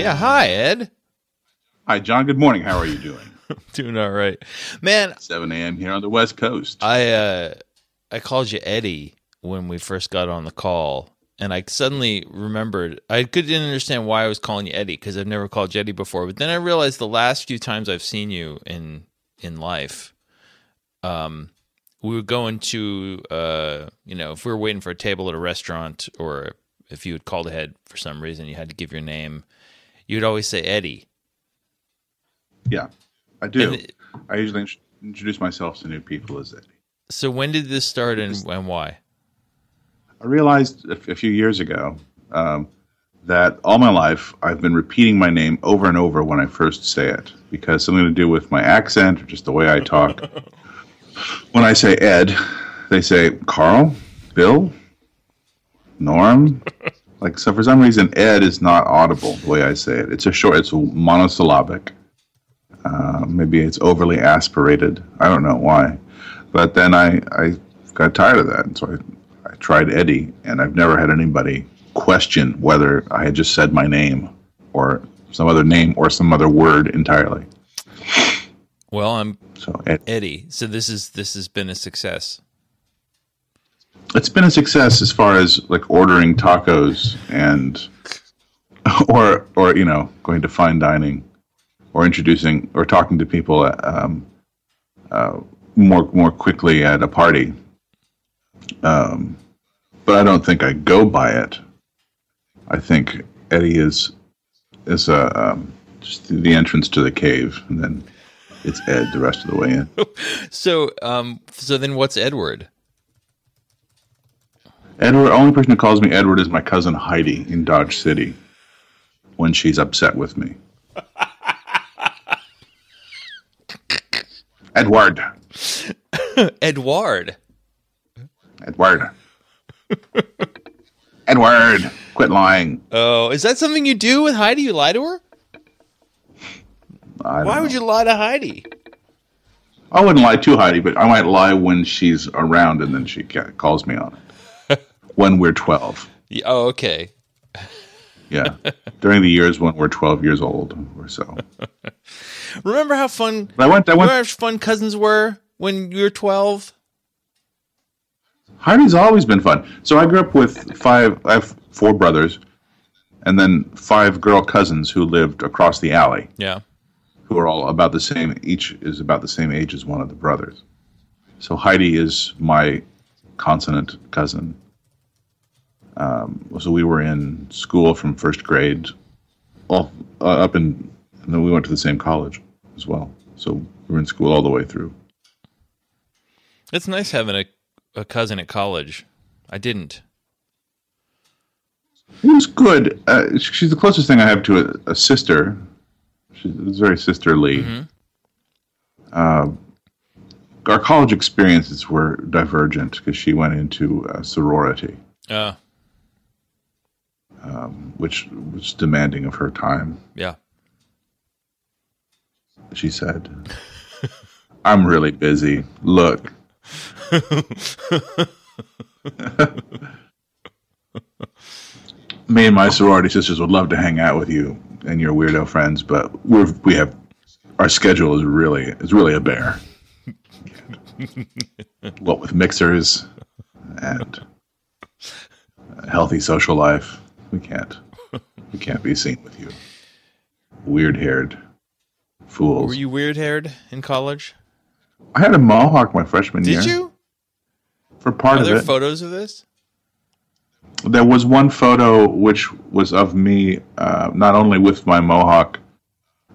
Yeah, hi, Ed. Hi, John. Good morning. How are you doing? Doing all right. Man, 7 a.m. here on the West Coast. I uh I called you Eddie when we first got on the call and I suddenly remembered I couldn't understand why I was calling you Eddie because I've never called you Eddie before. But then I realized the last few times I've seen you in in life, um, we would go into uh, you know, if we were waiting for a table at a restaurant or if you had called ahead for some reason, you had to give your name, you'd always say Eddie. Yeah, I do. I usually introduce myself to new people as Eddie. So when did this start and, and why? I realized a, f- a few years ago um, that all my life I've been repeating my name over and over when I first say it because something to do with my accent or just the way I talk. when I say Ed, they say Carl, Bill, Norm. Like so, for some reason, Ed is not audible the way I say it. It's a short. It's monosyllabic. Uh, maybe it's overly aspirated. I don't know why, but then I I got tired of that, and so I I tried Eddie, and I've never had anybody question whether I had just said my name or some other name or some other word entirely. Well, I'm So Ed, Eddie. So this is this has been a success. It's been a success as far as like ordering tacos and or or you know going to fine dining or introducing or talking to people um, uh, more more quickly at a party. Um, but I don't think I go by it. I think Eddie is is a um, just the entrance to the cave, and then it's Ed the rest of the way in. So um so then what's Edward? Edward, only person who calls me Edward is my cousin Heidi in Dodge City when she's upset with me. Edward. Edward. Edward. Edward. Quit lying. Oh, is that something you do with Heidi? You lie to her? Why know. would you lie to Heidi? I wouldn't lie to Heidi, but I might lie when she's around and then she calls me on it. When we're 12. Yeah, Oh, okay. Yeah. During the years when we're 12 years old or so. Remember how fun I went, I remember how fun cousins were when you were twelve? Heidi's always been fun. So I grew up with five. I have four brothers, and then five girl cousins who lived across the alley, Yeah. who are all about the same. Each is about the same age as one of the brothers. So Heidi is my consonant cousin. Um, so we were in school from first grade, all uh, up in, and then we went to the same college as well. So we were in school all the way through. It's nice having a, a cousin at college. I didn't. It was good. Uh, she's the closest thing I have to a, a sister. She's very sisterly. Uh, our college experiences were divergent because she went into uh, sorority, Uh which was demanding of her time. yeah. She said, "I'm really busy. Look." Me and my sorority sisters would love to hang out with you and your weirdo friends, but we're we have our schedule is really is really a bear. what with mixers and a healthy social life, we can't we can't be seen with you. Weird haired fools. Were you weird haired in college? I had a mohawk my freshman year. Did you? For part of it. Are of there it. photos of this? there was one photo which was of me uh, not only with my mohawk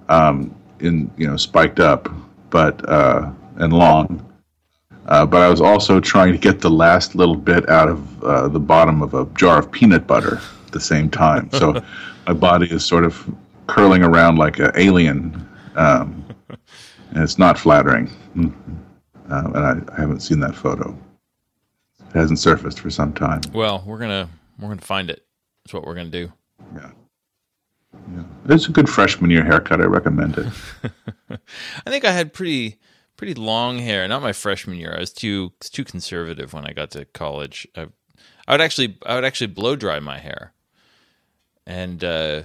um, in you know spiked up but uh, and long uh, but I was also trying to get the last little bit out of uh, the bottom of a jar of peanut butter the same time so my body is sort of curling around like an alien um, and it's not flattering Mm. uh, and I, I haven't seen that photo it hasn't surfaced for some time Well, we're gonna we're gonna find it. That's what we're gonna do. Yeah. Yeah. It's a good freshman year haircut. I recommend it. I think I had pretty pretty long hair. Not my freshman year. I was too too conservative when I got to college. I, I would actually I would actually blow dry my hair, and uh,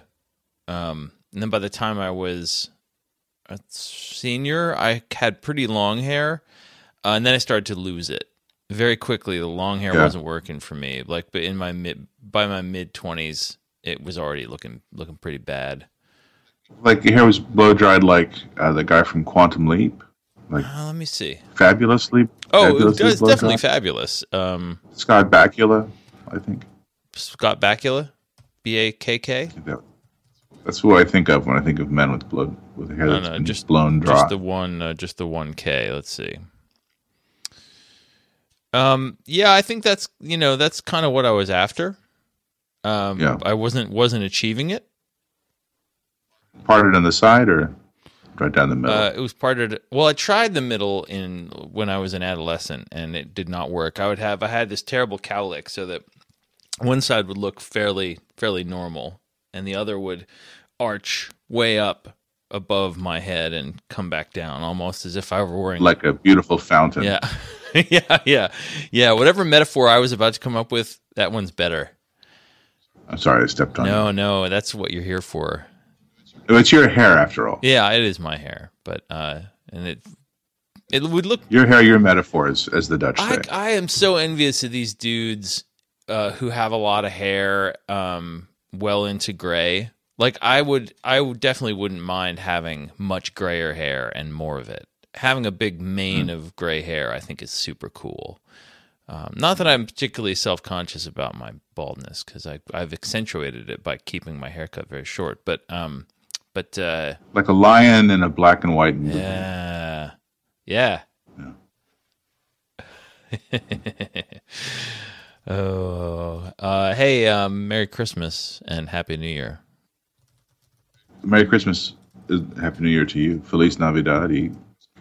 Um, and then by the time I was a senior, I had pretty long hair, uh, and then I started to lose it very quickly. The long hair Yeah. wasn't working for me. Like, but in my mid by my mid twenties, it was already looking looking pretty bad. Like your hair was blow dried like uh, the guy from Quantum Leap, like Uh, let me see. fabulously. Oh, it fabulously was blow definitely fabulous. Um, Scott Bakula, I think. Scott Bakula, B A K K. That's who I think of when I think of men with blood with hair No, that's no, just blown dry. Just the one, uh, just the one K. Let's see. Um, yeah, I think that's you know that's kind of what I was after. Um, Yeah. I wasn't wasn't achieving it. Parted on the side or right down the middle. Uh, it was parted. Well, I tried the middle in when I was an adolescent, and it did not work. I would have I had this terrible cowlick, so that one side would look fairly fairly normal, and the other would arch way up above my head and come back down, almost as if I were wearing like a beautiful fountain. Yeah. yeah, yeah. Yeah, whatever metaphor I was about to come up with, that one's better. I'm sorry, I stepped on No, no, that's what you're here for. It's your hair after all. Yeah, it is my hair, but uh and it it would look Your hair, your metaphors, as the Dutch I say. I am so envious of these dudes uh who have a lot of hair um well into gray. Like I would I would definitely wouldn't mind having much grayer hair and more of it. Having a big mane of gray hair I think is super cool. Um, not that I'm particularly self conscious about my baldness because I've accentuated it by keeping my haircut very short. But um, but uh, like a lion in a black and white movie. yeah, yeah. oh, uh, hey, um, Merry Christmas and Happy New Year. Merry Christmas. Happy New Year to you. Feliz Navidad y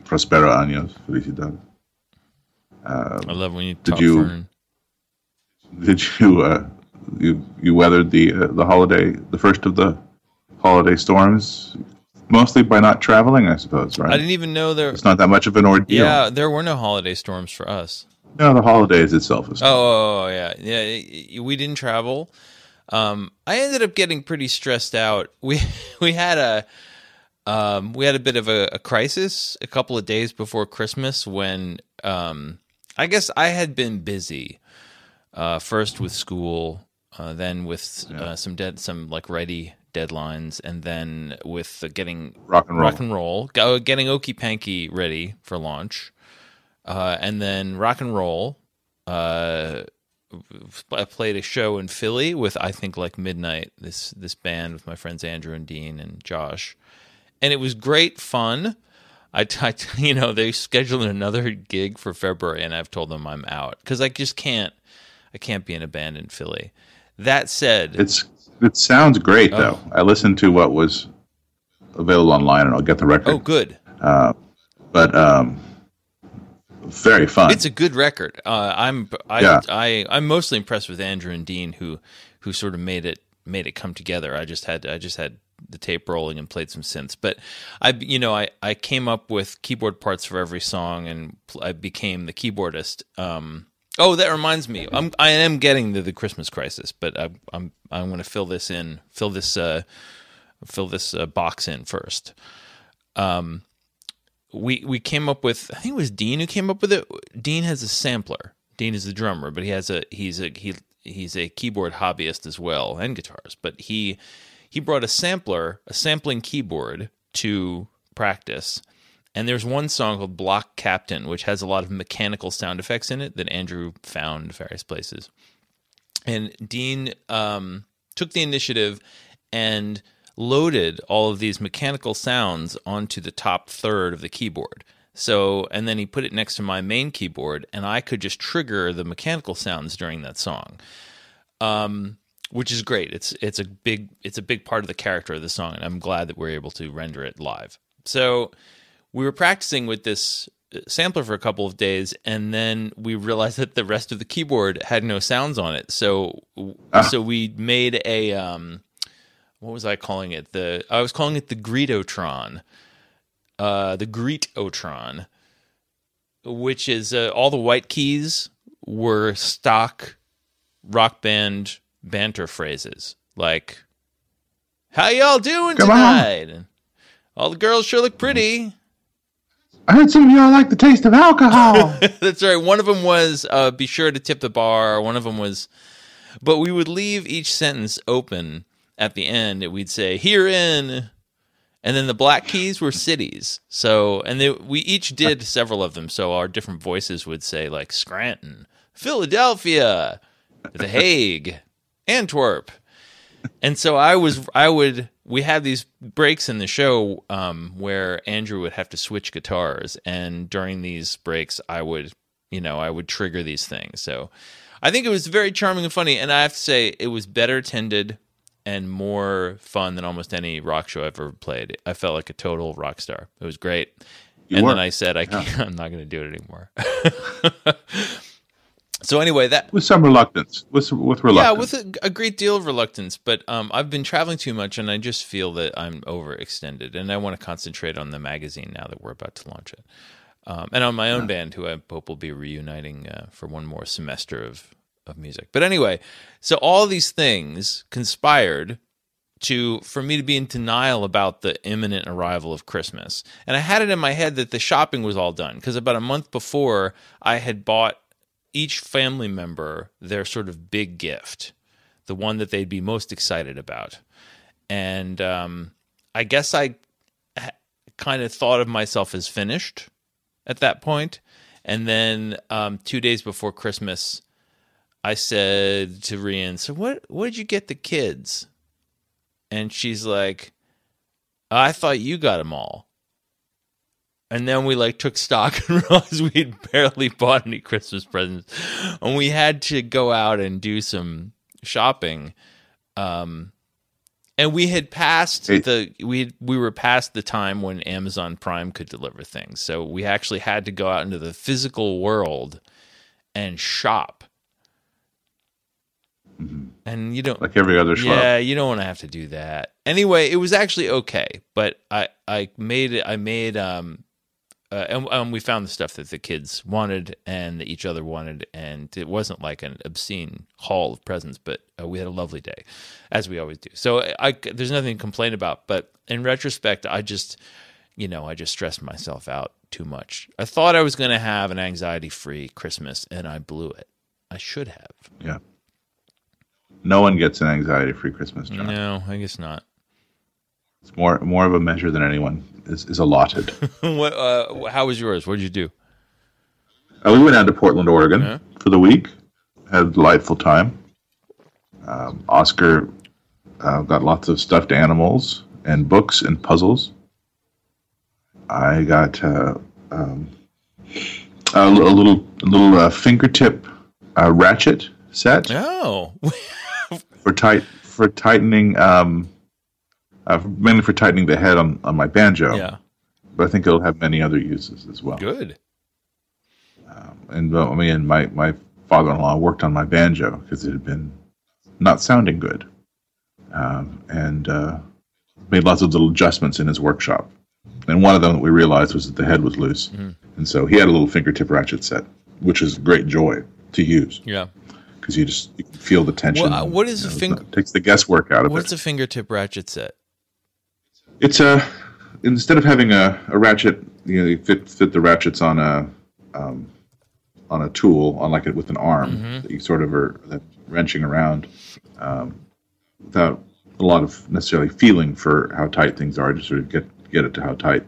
Prospero Años. Felicidad. I love when you talk you- Fern. Did you uh, you you weathered the uh, the holiday the first of the holiday storms mostly by not traveling, I suppose, right? I didn't even know there. it's not that much of an ordeal. Yeah, there were no holiday storms for us. No, the holidays itself is. Oh, oh, oh, yeah, yeah. y- y- We didn't travel. Um, I ended up getting pretty stressed out. We we had a um, we had a bit of a, a crisis a couple of days before Christmas when um, I guess I had been busy. Uh, first with school, uh, then with uh, some dead some like ready deadlines, and then with getting rock and roll. rock and roll, getting Okey Panky ready for launch, uh, and then rock and roll. Uh, I played a show in Philly with I think like midnight. This this band with my friends Andrew and Dean and Josh, and it was great fun. I, I you know they scheduled another gig for February, and I've told them I'm out because I just can't. I can't be in a band in Philly. That said, It's it sounds great Oh. though. I listened to what was available online, and I'll get the record. oh good, But um, very fun. It's a good record. Uh, I'm I, Yeah. I I'm mostly impressed with Andrew and Dean who who sort of made it made it come together. I just had I just had the tape rolling and played some synths, but I you know I I came up with keyboard parts for every song and pl- I became the keyboardist. Um, oh, that reminds me, I'm I am getting to the Christmas crisis, but I, I'm I'm going to fill this in, fill this uh, fill this uh, box in first we we came up with I think it was Dean who came up with it. Dean has a sampler. Dean is the drummer, but he has a he's a he he's a keyboard hobbyist as well and guitars. But he he brought a sampler, a sampling keyboard to practice. And there's one song called Block Captain, which has a lot of mechanical sound effects in it that Andrew found various places. And Dean um, took the initiative and loaded all of these mechanical sounds onto the top third of the keyboard. So, and then he put it next to my main keyboard, and I could just trigger the mechanical sounds during that song, um, which is great. It's it's a big it's a big part of the character of the song, and I'm glad that we're able to render it live. So, we were practicing with this uh, sampler for a couple of days and then we realized that the rest of the keyboard had no sounds on it so so we made a um what was i calling it the i was calling it the greetotron uh the greetotron which is uh, all the white keys were stock rock band banter phrases like How y'all doing Come tonight? And all the girls sure look pretty. I heard some of y'all like the taste of alcohol. That's right. One of them was uh, be sure to tip the bar. One of them was, but we would leave each sentence open at the end. We'd say herein, and then the black keys were cities. So, and they, we each did several of them. So our different voices would say like Scranton, Philadelphia, The Hague, Antwerp. And so I was, I would, we had these breaks in the show um, where Andrew would have to switch guitars, and during these breaks, I would, you know, I would trigger these things. So I think it was very charming and funny, and I have to say it was better tended and more fun than almost any rock show I've ever played. I felt like a total rock star. It was great. You and were. then I said, I can't, I'm not going to do it anymore. so anyway, that with some reluctance. With with reluctance. yeah, with a, a great deal of reluctance, but um, I've been traveling too much, and I just feel that I'm overextended, and I want to concentrate on the magazine now that we're about to launch it, um, and on my own band, who I hope will be reuniting uh, for one more semester of of music. But anyway, so all these things conspired to for me to be in denial about the imminent arrival of Christmas. And I had it in my head that the shopping was all done because about a month before I had bought each family member their sort of big gift, the one that they'd be most excited about. And um, I guess I ha- kind of thought of myself as finished at that point. And then um, two days before Christmas, I said to Rian, "So what? What did you get the kids?" And she's like, "I thought you got them all." And then we like took stock and realized we'd barely bought any Christmas presents, and we had to go out and do some shopping. Um, and we had passed the we we were past the time when Amazon Prime could deliver things, so we actually had to go out into the physical world and shop. And you don't like every other schlub. yeah, you don't want to have to do that. Anyway, it was actually okay, but I I made it. I made um, uh, and um, we found the stuff that the kids wanted and that each other wanted, and it wasn't like an obscene haul of presents, but uh, we had a lovely day, as we always do. So I, I there's nothing to complain about. But in retrospect, I just you know I just stressed myself out too much. I thought I was going to have an anxiety free Christmas, and I blew it. I should have. Yeah. No one gets an anxiety-free Christmas, John. No, I guess not. It's more more of a measure than anyone is, is allotted. what? Uh, how was yours? What did you do? Uh, we went down to Portland, Oregon Yeah. for the week. Had a delightful time. Um, Oscar uh, got lots of stuffed animals and books and puzzles. I got uh, um, a, a little a little uh, fingertip uh, ratchet set Oh, for tight for tightening um, uh, mainly for tightening the head on, on my banjo. yeah, But I think it'll have many other uses as well. good. and uh, I mean, my my father-in-law worked on my banjo because it had been not sounding good, um, and uh, made lots of little adjustments in his workshop. And one of them that we realized was that the head was loose, and so he had a little fingertip ratchet set, which is great joy to use Yeah. Because you just you can feel the tension. Well, uh, what is you a finger- it takes the guesswork out of What's it. What's a fingertip ratchet set? It's a instead of having a, a ratchet, you know, you fit fit the ratchets on a um, on a tool, on like it with an arm Mm-hmm. that you sort of are that wrenching around um, without a lot of necessarily feeling for how tight things are. Just sort of get get it to how tight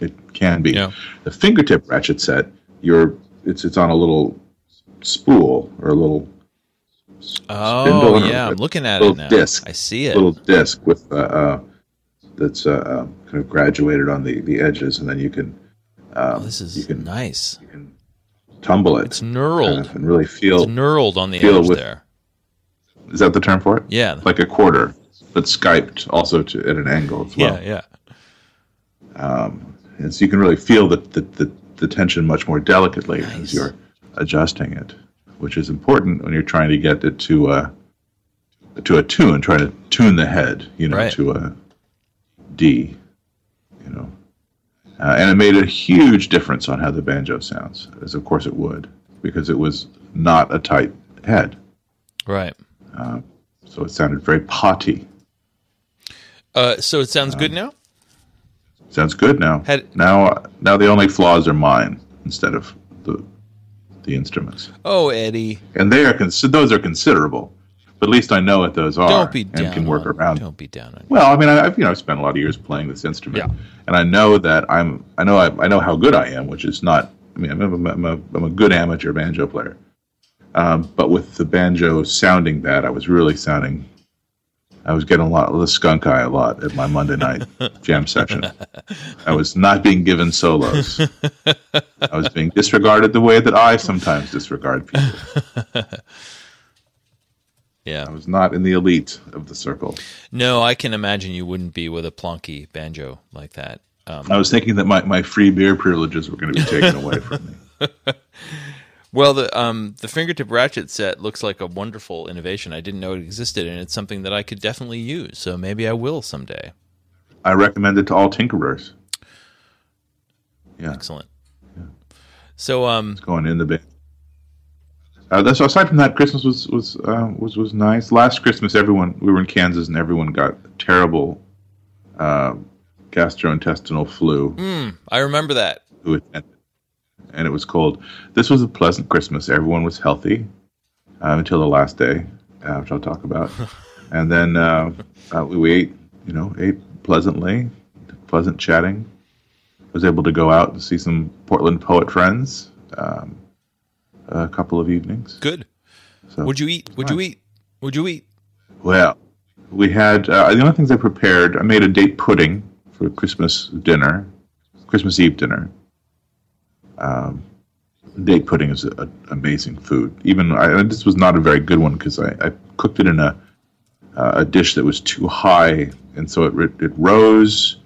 it can be. Yeah. The fingertip ratchet set, you're it's it's on a little spool or a little Oh, yeah, I'm looking at it little now. disc. I see it. little disc with uh, uh, that's uh, uh, kind of graduated on the, the edges, and then you can um, Oh, this you is can nice. you can tumble it It's knurled. and really It's feel. knurled on the edge with- there. Is that the term for it? Yeah. Like a quarter, but skyped also to, at an angle as well. yeah, yeah. And so you can really feel the, the, the, the tension much more delicately Nice. as you're adjusting it, which is important when you're trying to get it to uh, to a tune, trying to tune the head, you know, Right. to a D, you know. Uh, and it made a huge difference on how the banjo sounds, as of course it would, because it was not a tight head. Right. So it sounded very potty. Uh, so it sounds good now. Sounds good now. Had- now, now the only flaws are mine instead of the the instruments, Oh, Eddie, and they are cons- those are considerable. But at least I know what those are don't be down. and can work on, around. Don't be down on. Well, I mean, I- I've you know I've spent a lot of years playing this instrument, Yeah. and I know that I'm I know I, I know how good I am, which is not. I mean, I'm a, I'm a, I'm a good amateur banjo player, um, but with the banjo sounding bad, I was really sounding. I was getting a lot of the skunk eye a lot at my Monday night jam session. I was not being given solos. I was being disregarded the way that I sometimes disregard people. Yeah. I was not in the elite of the circle. No, I can imagine you wouldn't be with a plonky banjo like that. Um, I was thinking that my, my free beer privileges were going to be taken away from me. well, the um, the fingertip ratchet set looks like a wonderful innovation. I didn't know it existed, and it's something that I could definitely use. So maybe I will someday. I recommend it to all tinkerers. Yeah, Excellent. So, um, going in the bin. Uh, that's, aside from that, Christmas was was uh, was was nice. Last Christmas, everyone we were in Kansas, and everyone got terrible uh, gastrointestinal flu. mm, I remember that. Who attended, and it was cold. This was a pleasant Christmas. Everyone was healthy uh, until the last day, uh, which I'll talk about. and then uh, uh, we, we ate, you know, ate pleasantly, pleasant chatting. I Was able to go out and see some Portland poet friends um, a couple of evenings. Good. So, Would you eat? Would you eat? Would you eat? Well, we had uh, the only things I prepared. I made a date pudding for Christmas dinner, Christmas Eve dinner. Um, date pudding is an amazing food. Even I, this was not a very good one because I, I cooked it in a uh, a dish that was too high, and so it it rose.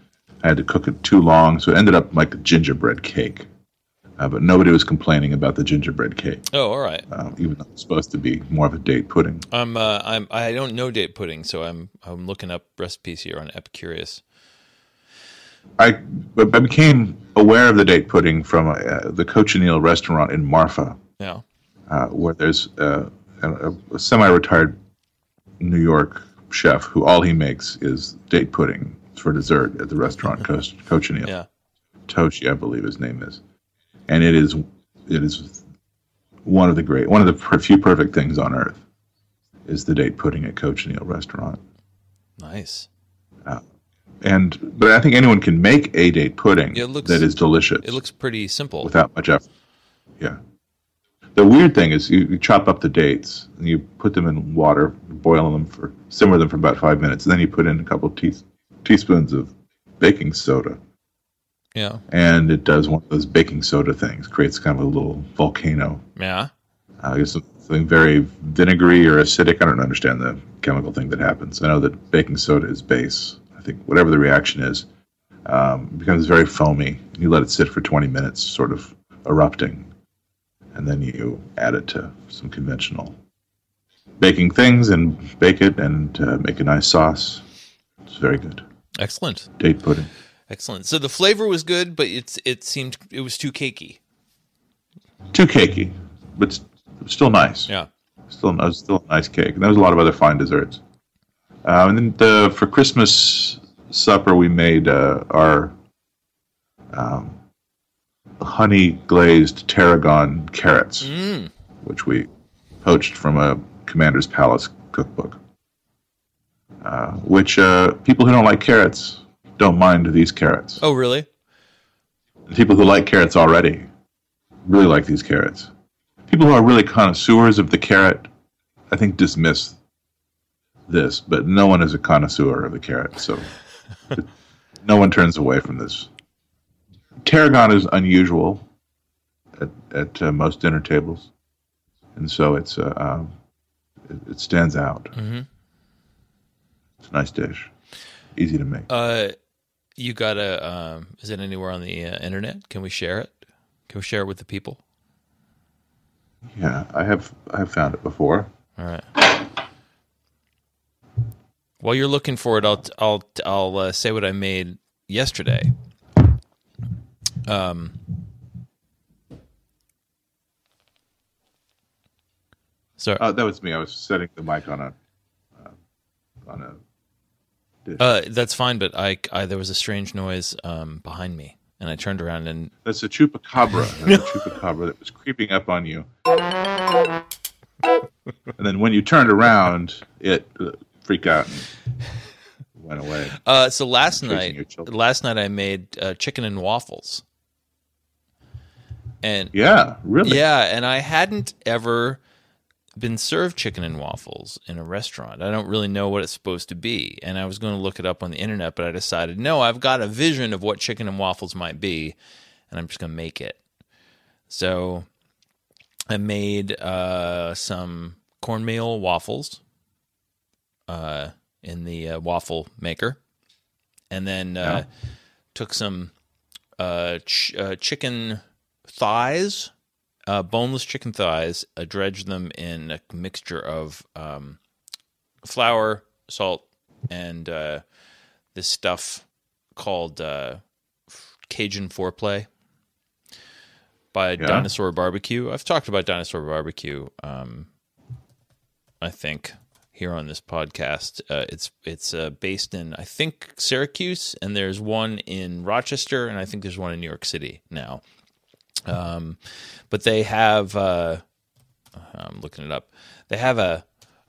I had to cook it too long, so it ended up like a gingerbread cake. Uh, but nobody was complaining about the gingerbread cake, Oh, all right. uh, even though it's supposed to be more of a date pudding. I'm. Uh, I'm. I don't know date pudding, so I'm. I'm looking up recipes here on Epicurious. I, I became aware of the date pudding from uh, the Cochineal restaurant in Marfa, Yeah. uh, where there's uh, a, a semi-retired New York chef who all he makes is date pudding for dessert at the restaurant Co- Cochineal. Yeah. Toshi, I believe his name is, and it is it is one of the great one of the per- few perfect things on earth is the date pudding at Cochineal restaurant. Nice. And but I think anyone can make a date pudding It looks- that is delicious. It looks pretty simple. without much effort. Yeah. The weird thing is you, you chop up the dates and you put them in water, boil them for simmer them for about five minutes, and then you put in a couple of tea, teaspoons of baking soda, Yeah. and it does one of those baking soda things, creates kind of a little volcano. Yeah. Uh, I guess something very vinegary or acidic. I don't understand the chemical thing that happens. I know that baking soda is base. Think whatever the reaction is, um, becomes very foamy. You let it sit for 20 minutes, sort of erupting, and then you add it to some conventional baking things and bake it and uh, make a nice sauce. It's very good. Excellent. Date pudding. Excellent. So the flavor was good, but it's it seemed it was too cakey. Too cakey, but still nice. Yeah. Still, still a nice cake. And there was a lot of other fine desserts. Uh, and then the, for Christmas supper, we made uh, our um, honey glazed tarragon carrots, Mm. which we poached from a Commander's Palace cookbook. Uh, which uh, people who don't like carrots don't mind these carrots. Oh, really? People who like carrots already really like these carrots. People who are really connoisseurs of the carrot, I think, dismiss this, but no one is a connoisseur of the carrot, so no one turns away from this. Tarragon is unusual at, at uh, most dinner tables, and so it's uh, um, it, it stands out. hmm It's a nice dish, easy to make. Uh, you got a. Um, is it anywhere on the uh, internet? Can we share it? Can we share it with the people? Yeah, I have I have found it before. All right. While you're looking for it, I'll I'll I'll uh, say what I made yesterday. Um. Sorry. Uh, that was me. I was setting the mic on a uh, on a dish. Uh, that's fine, but I, I there was a strange noise um, behind me, and I turned around and That's a chupacabra. That's a chupacabra that was creeping up on you. And then when you turned around, it freaked out and went away. uh, so last night, last night I made uh, chicken and waffles, and Yeah, really. Yeah, and I hadn't ever been served chicken and waffles in a restaurant. I don't really know what it's supposed to be. And I was going to look it up on the internet, but I decided, no, I've got a vision of what chicken and waffles might be, and I'm just going to make it. So I made uh, some cornmeal waffles uh, in the uh, waffle maker, and then uh, took some uh, ch- uh, chicken thighs, uh, boneless chicken thighs, uh, dredged them in a mixture of um, flour, salt, and uh, this stuff called uh, Cajun Foreplay by Yeah. Dinosaur Barbecue. I've talked about Dinosaur Barbecue. Um, I think here on this podcast, uh, it's it's uh, based in I think Syracuse, and there's one in Rochester, and I think there's one in New York City now. Um, but they have uh, I'm looking it up. They have a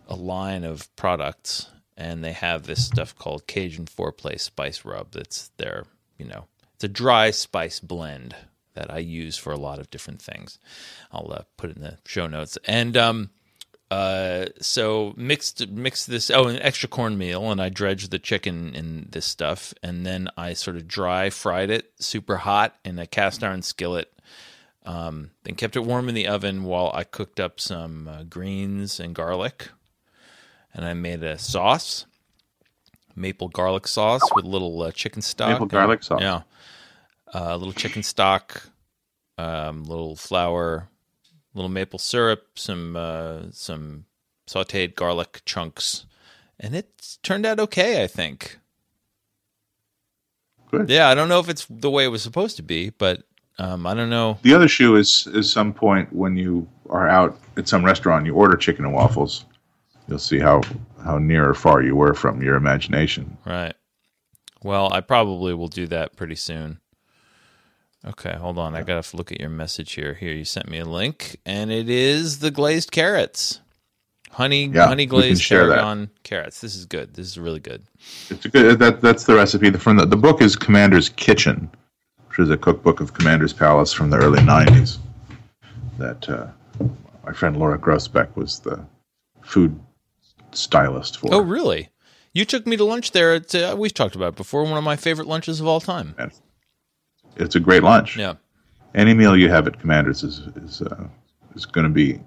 a line of products, and they have this stuff called Cajun Foreplay Spice Rub. That's their you know it's a dry spice blend that I use for a lot of different things. I'll uh, put it in the show notes. And um, uh, so mixed mixed this oh an extra cornmeal, and I dredged the chicken in this stuff, and then I sort of dry fried it super hot in a cast iron skillet. Um, then kept it warm in the oven while I cooked up some uh, greens and garlic, and I made a sauce, maple garlic sauce with a little uh, chicken stock. Maple garlic sauce. Yeah, uh, a little chicken stock, um, little flour, little maple syrup, some uh, some sautéed garlic chunks, and it turned out okay. I think. Good. Yeah, I don't know if it's the way it was supposed to be, but um, I don't know. The other shoe is is some point when you are out at some restaurant, you order chicken and waffles. You'll see how how near or far you were from your imagination. Right. Well, I probably will do that pretty soon. Okay, hold on. I got to look at your message here. Here, you sent me a link, and it is the glazed carrots. Honey, Yeah, honey glazed tarragon carrots. This is good. This is really good. It's a good that that's the recipe. The, from the, the book is Commander's Kitchen, which is a cookbook of Commander's Palace from the early '90s. That uh, my friend Laura Grossbeck was the food stylist for. Oh, really? You took me to lunch there. At, uh, we've talked about it before. One of my favorite lunches of all time. It's a great lunch. Yeah. Any meal you have at Commander's is is uh, is going to be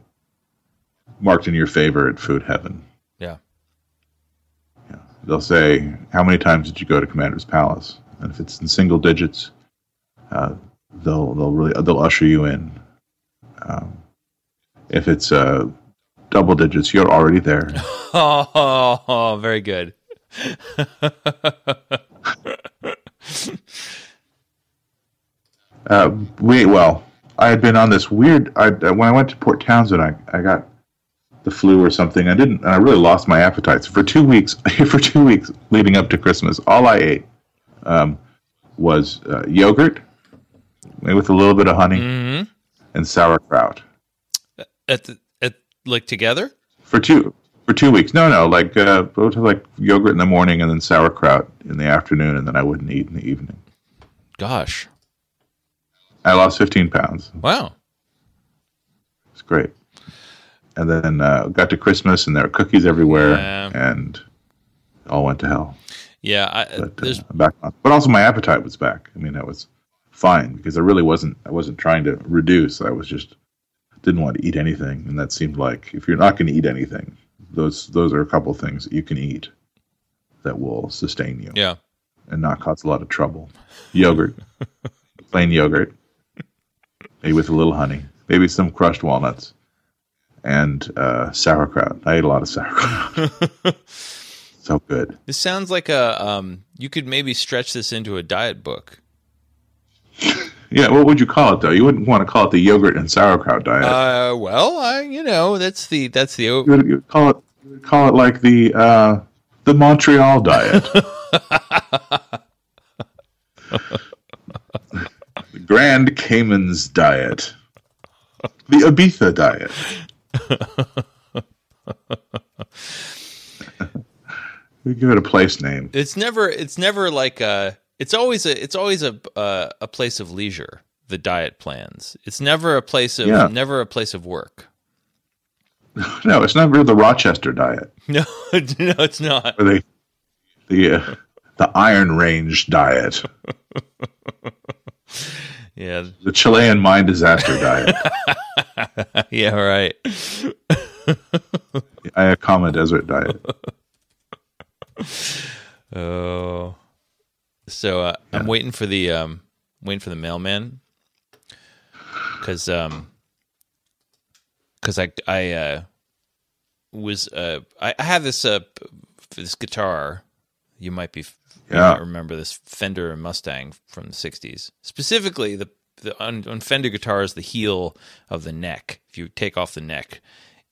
marked in your favor at Food Heaven. Yeah. Yeah. They'll say, "How many times did you go to Commander's Palace?" And if it's in single digits, uh, they'll they'll really they'll usher you in. Um, if it's uh, double digits, you're already there. Oh, very good. Uh, we well, I had been on this weird. I uh, when I went to Port Townsend, I I got the flu or something. I didn't, and I really lost my appetite. So for two weeks, for two weeks leading up to Christmas, all I ate um, was uh, yogurt with a little bit of honey hmm and sauerkraut At the, at like together. for two for two weeks. No, no, like uh, like yogurt in the morning and then sauerkraut in the afternoon, and then I wouldn't eat in the evening. Gosh. I lost fifteen pounds. Wow. It's great. And then uh, got to Christmas, and there were cookies everywhere, Yeah. and it all went to hell. Yeah. I, But uh, back on. But also, my appetite was back. I mean, that was fine because I really wasn't. I wasn't trying to reduce. I was just didn't want to eat anything, and that seemed like if you're not going to eat anything, those those are a couple of things that you can eat that will sustain you yeah. and not cause a lot of trouble. Yogurt, plain yogurt, maybe with a little honey, maybe some crushed walnuts, and uh, sauerkraut. I ate a lot of sauerkraut. so good. This sounds like a um. You could maybe stretch this into a diet book. Yeah, what would you call it though? You wouldn't want to call it the yogurt and sauerkraut diet. Uh, well, I you know that's the that's the you, would, you would call it you would call it like the uh, the Montreal diet. the Grand Cayman's diet. The Ibiza diet. we give it a place name. It's never. It's never like a. It's always a. It's always a uh, a place of leisure. The diet plans. It's never a place of. Yeah. Never a place of work. No, it's not really the Rochester diet. No, no, it's not. Or the the uh, the Iron Range diet. Yeah, The Chilean mine disaster diet. yeah, right. I the Atacama desert diet. Oh, so uh, I'm waiting for the um, waiting for the mailman because um, because I I uh, was uh, I, I have this uh this guitar. You might be Yeah. might remember this Fender Mustang from the '60s. Specifically, the the on, on Fender guitars, the heel of the neck. If you take off the neck,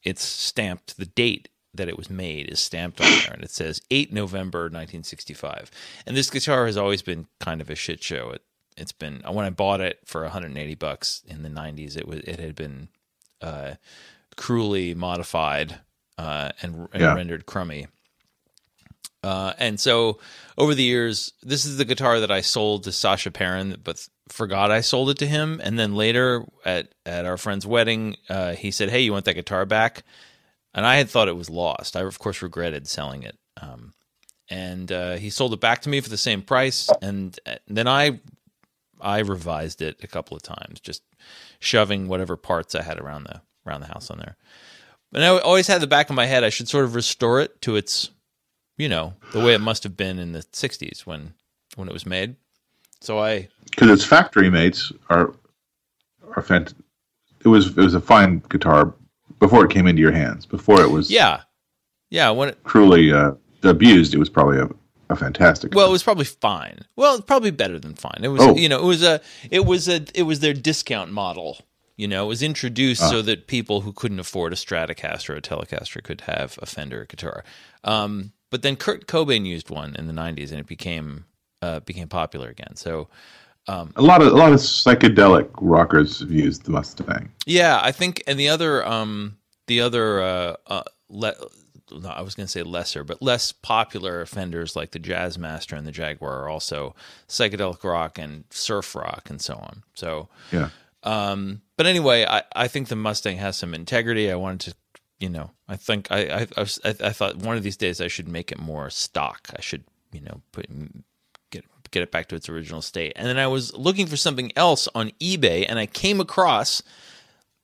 it's stamped. The date that it was made is stamped on there, and it says 8 November 1965. And this guitar has always been kind of a shit show. It it's been when I bought it for 180 bucks in the 90s. It was it had been uh, cruelly modified uh, and, and Yeah. rendered crummy. Uh, and so over the years, this is the guitar that I sold to Sasha Perrin, but forgot I sold it to him. And then later at, at our friend's wedding, uh, he said, Hey, you want that guitar back? And I had thought it was lost. I, of course, regretted selling it. Um, and uh, he sold it back to me for the same price. And uh, then I, I revised it a couple of times, just shoving whatever parts I had around the around the house on there. But I always had the back of my head I should sort of restore it to its you know the way it must have been in the 60s when when it was made so i Because its factory mates are are fant- It was it was a fine guitar before it came into your hands. Before it was yeah yeah when it, cruelly uh, abused, it was probably a, a fantastic. well it was probably fine well it's probably better than fine it was Oh. you know it was a it was a it was their discount model you know it was introduced so that people who couldn't afford a stratocaster or a telecaster could have a fender guitar um but then kurt cobain used one in the 90s and it became uh became popular again so a lot of a lot of psychedelic rockers have used the Mustang. Yeah, I think, and the other, um, the other, uh, uh, le- no, I was going to say lesser, but less popular of Fenders like the Jazzmaster and the Jaguar are also psychedelic rock and surf rock and so on. So, Yeah, um, but anyway, I, I think the Mustang has some integrity. I wanted to, you know, I think I, I, I, was, I, I thought one of these days I should make it more stock. I should, you know, put get get it back to its original state. And then I was looking for something else on eBay, and I came across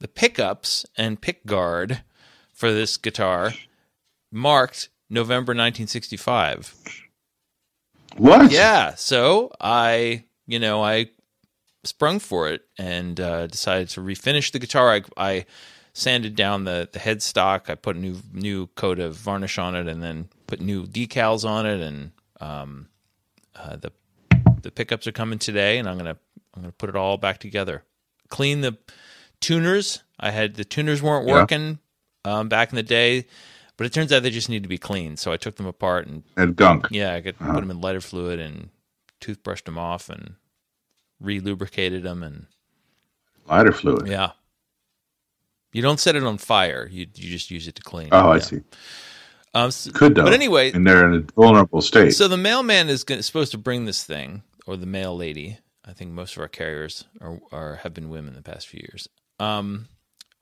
the pickups and pick guard for this guitar, marked November 1965. what? Yeah, so I, you know, I sprung for it and uh, decided to refinish the guitar. I, I sanded down the the headstock. I put a new new coat of varnish on it, and then put new decals on it. And um, uh, the the pickups are coming today, and I'm gonna I'm gonna put it all back together. Clean the tuners. I had the tuners weren't Yeah. working um, back in the day, but it turns out they just need to be cleaned. So I took them apart and And gunk. yeah, I could put them in lighter fluid and toothbrushed them off and re-lubricated them and Lighter fluid. yeah. You don't set it on fire. You you just use it to clean. Oh, I Yeah. see. Um, s- Could though. But anyway, and they're in a vulnerable state. so the mailman is gonna, supposed to bring this thing, or the mail lady. I think most of our carriers are, are have been women the past few years. Um,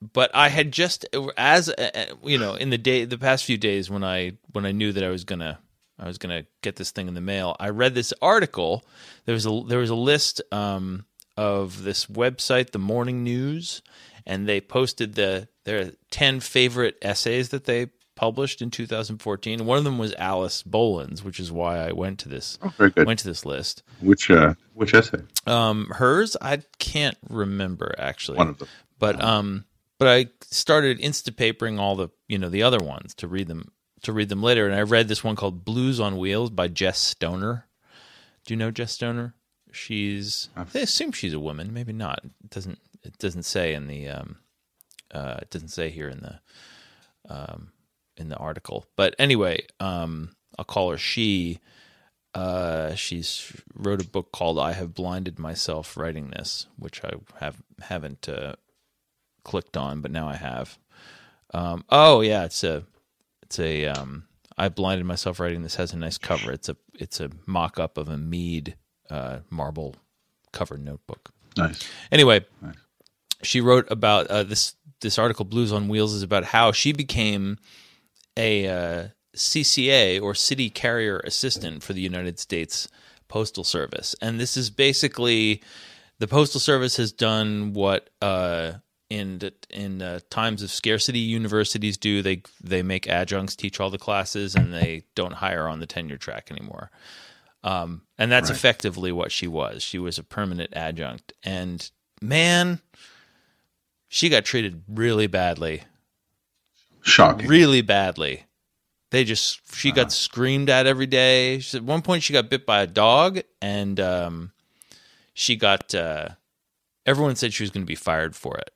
but I had just as uh, you know in the day the past few days when I when I knew that I was gonna I was gonna get this thing in the mail. I read this article. There was a there was a list um, of this website, the Morning News, and they posted the their ten favorite essays that they published in 2014. One of them was Alice Bolin's, which is why I went to this oh, very good. went to this list. Which uh, which essay? Um, hers, I can't remember actually, One of them. but um, but I started instapapering all the you know the other ones to read them to read them later, and I read this one called Blues on Wheels by Jess Stoner. Do you know Jess Stoner? She's I assume she's a woman, maybe not. It doesn't it doesn't say in the um, uh, it doesn't say here in the um, in the article. But anyway, um, I'll call her she. Uh, she's wrote a book called "I Have Blinded Myself Writing This," which I have haven't uh, clicked on, but now I have. Um, oh yeah, it's a it's a um, I blinded myself writing this has a nice cover. It's a it's a mock up of a Mead uh, marble covered notebook. Nice. Anyway, nice. She wrote about uh, this this article. Blues on Wheels is about how she became a uh, CCA or City Carrier Assistant for the United States Postal Service, and this is basically the Postal Service has done what uh, in in uh, times of scarcity universities do they they make adjuncts teach all the classes and they don't hire on the tenure track anymore um, and that's right. effectively what she was she was a permanent adjunct and man she got treated really badly shocking really badly they just she uh-huh. got screamed at every day she, at one point she got bit by a dog and um, she got uh, everyone said she was going to be fired for it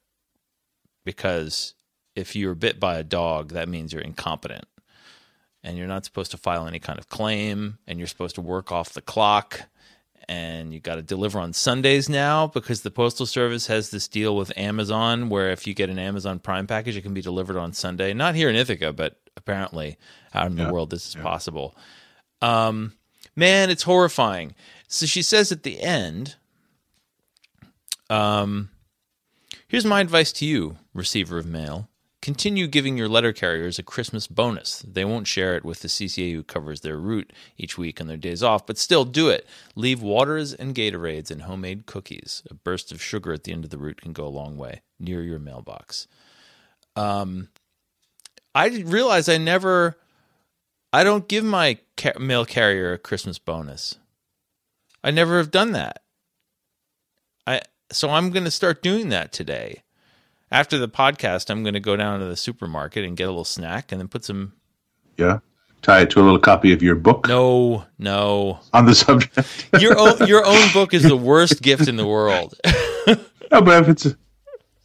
because if you're bit by a dog, that means you're incompetent. And you're not supposed to file any kind of claim, and you're supposed to work off the clock. And you got to deliver on Sundays now because the Postal Service has this deal with Amazon where if you get an Amazon Prime package, it can be delivered on Sunday. Not here in Ithaca, but apparently out in yeah. the world, this is yeah. possible. Um, man, it's horrifying. So she says at the end, um, Here's my advice to you, receiver of mail. Continue giving your letter carriers a Christmas bonus. They won't share it with the CCA who covers their route each week on their days off, but still do it. Leave waters and Gatorades and homemade cookies. A burst of sugar at the end of the route can go a long way near your mailbox. Um, I realize I never, I don't give my ca- mail carrier a Christmas bonus. I never have done that. I so I'm going to start doing that today. After the podcast, I'm going to go down to the supermarket and get a little snack and then put some. Yeah. Tie it to a little copy of your book. No, no. On the subject. your own your own book is the worst gift in the world. no, but if it's uh,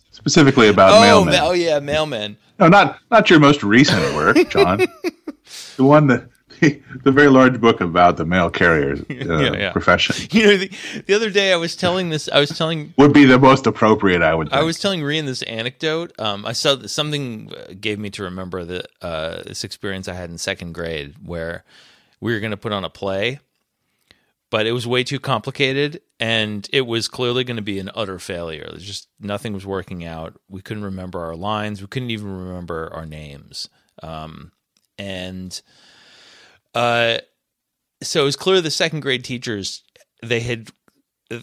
specifically about oh, mailmen. Oh yeah, mailmen. No, not not your most recent work, John. the one that the very large book about the mail carrier uh, yeah, yeah. profession. You know, the, the, other day I was telling this. I was telling would be the most appropriate. I would. Think. I was telling Rian this anecdote. Um, I saw something gave me to remember that uh, this experience I had in second grade where we were going to put on a play, but it was way too complicated, and it was clearly going to be an utter failure. There's just nothing was working out. We couldn't remember our lines. We couldn't even remember our names. Um, and uh, so it was clear the second grade teachers they had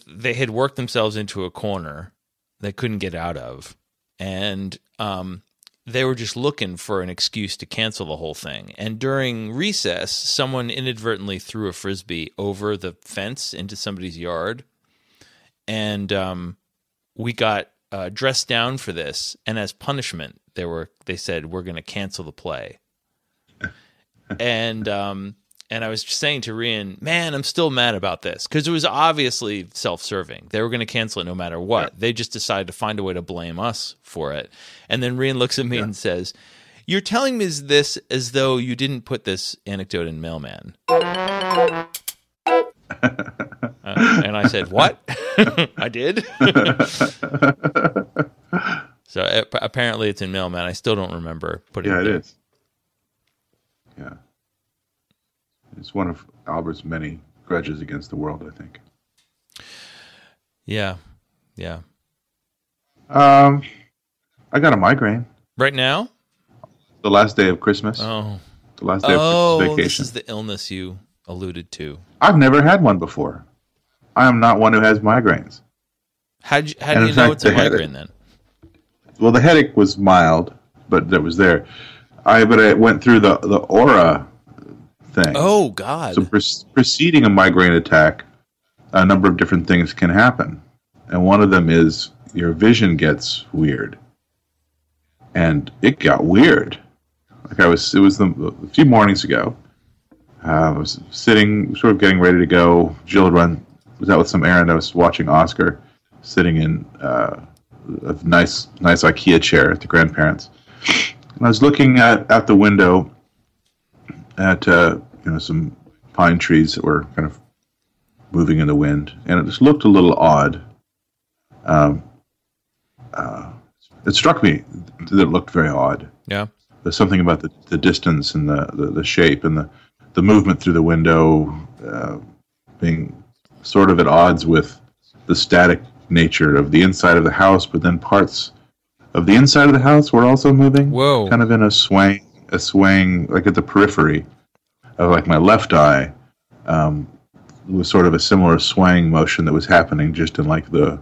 they had worked themselves into a corner they couldn't get out of, and um, they were just looking for an excuse to cancel the whole thing. And during recess, someone inadvertently threw a frisbee over the fence into somebody's yard, and um, we got uh, dressed down for this. And as punishment, they were they said we're going to cancel the play and um, and I was saying to Rian, man, I'm still mad about this because it was obviously self-serving. They were going to cancel it no matter what. Yeah. They just decided to find a way to blame us for it. And then Rian looks at me yeah. and says, "You're telling me this as though you didn't put this anecdote in Mailman." uh, and I said, "What? I did." so apparently, it's in Mailman. I still don't remember putting yeah, it. Yeah, it is. Yeah. It's one of Albert's many grudges against the world, I think. Yeah. Yeah. Um, I got a migraine. Right now? The last day of Christmas. Oh. The last day oh, of vacation. this is the illness you alluded to. I've never had one before. I am not one who has migraines. How do you, how do you know fact, it's a migraine then? Well, the headache was mild, but that was there. I but I went through the the aura thing. Oh God! So pre- preceding a migraine attack, a number of different things can happen, and one of them is your vision gets weird, and it got weird. Like I was, it was the, a few mornings ago. Uh, I was sitting, sort of getting ready to go. Jill had run was out with some errand. I was watching Oscar, sitting in uh, a nice, nice IKEA chair at the grandparents I was looking at, at the window at uh, you know some pine trees that were kind of moving in the wind, and it just looked a little odd. Um, uh, it struck me that it looked very odd. Yeah. There's something about the, the distance and the, the, the shape and the, the movement through the window uh, being sort of at odds with the static nature of the inside of the house, but then parts of the inside of the house were also moving. Whoa. Kind of in a swaying, a swaying, like at the periphery of like my left eye, um, was sort of a similar swaying motion that was happening just in like the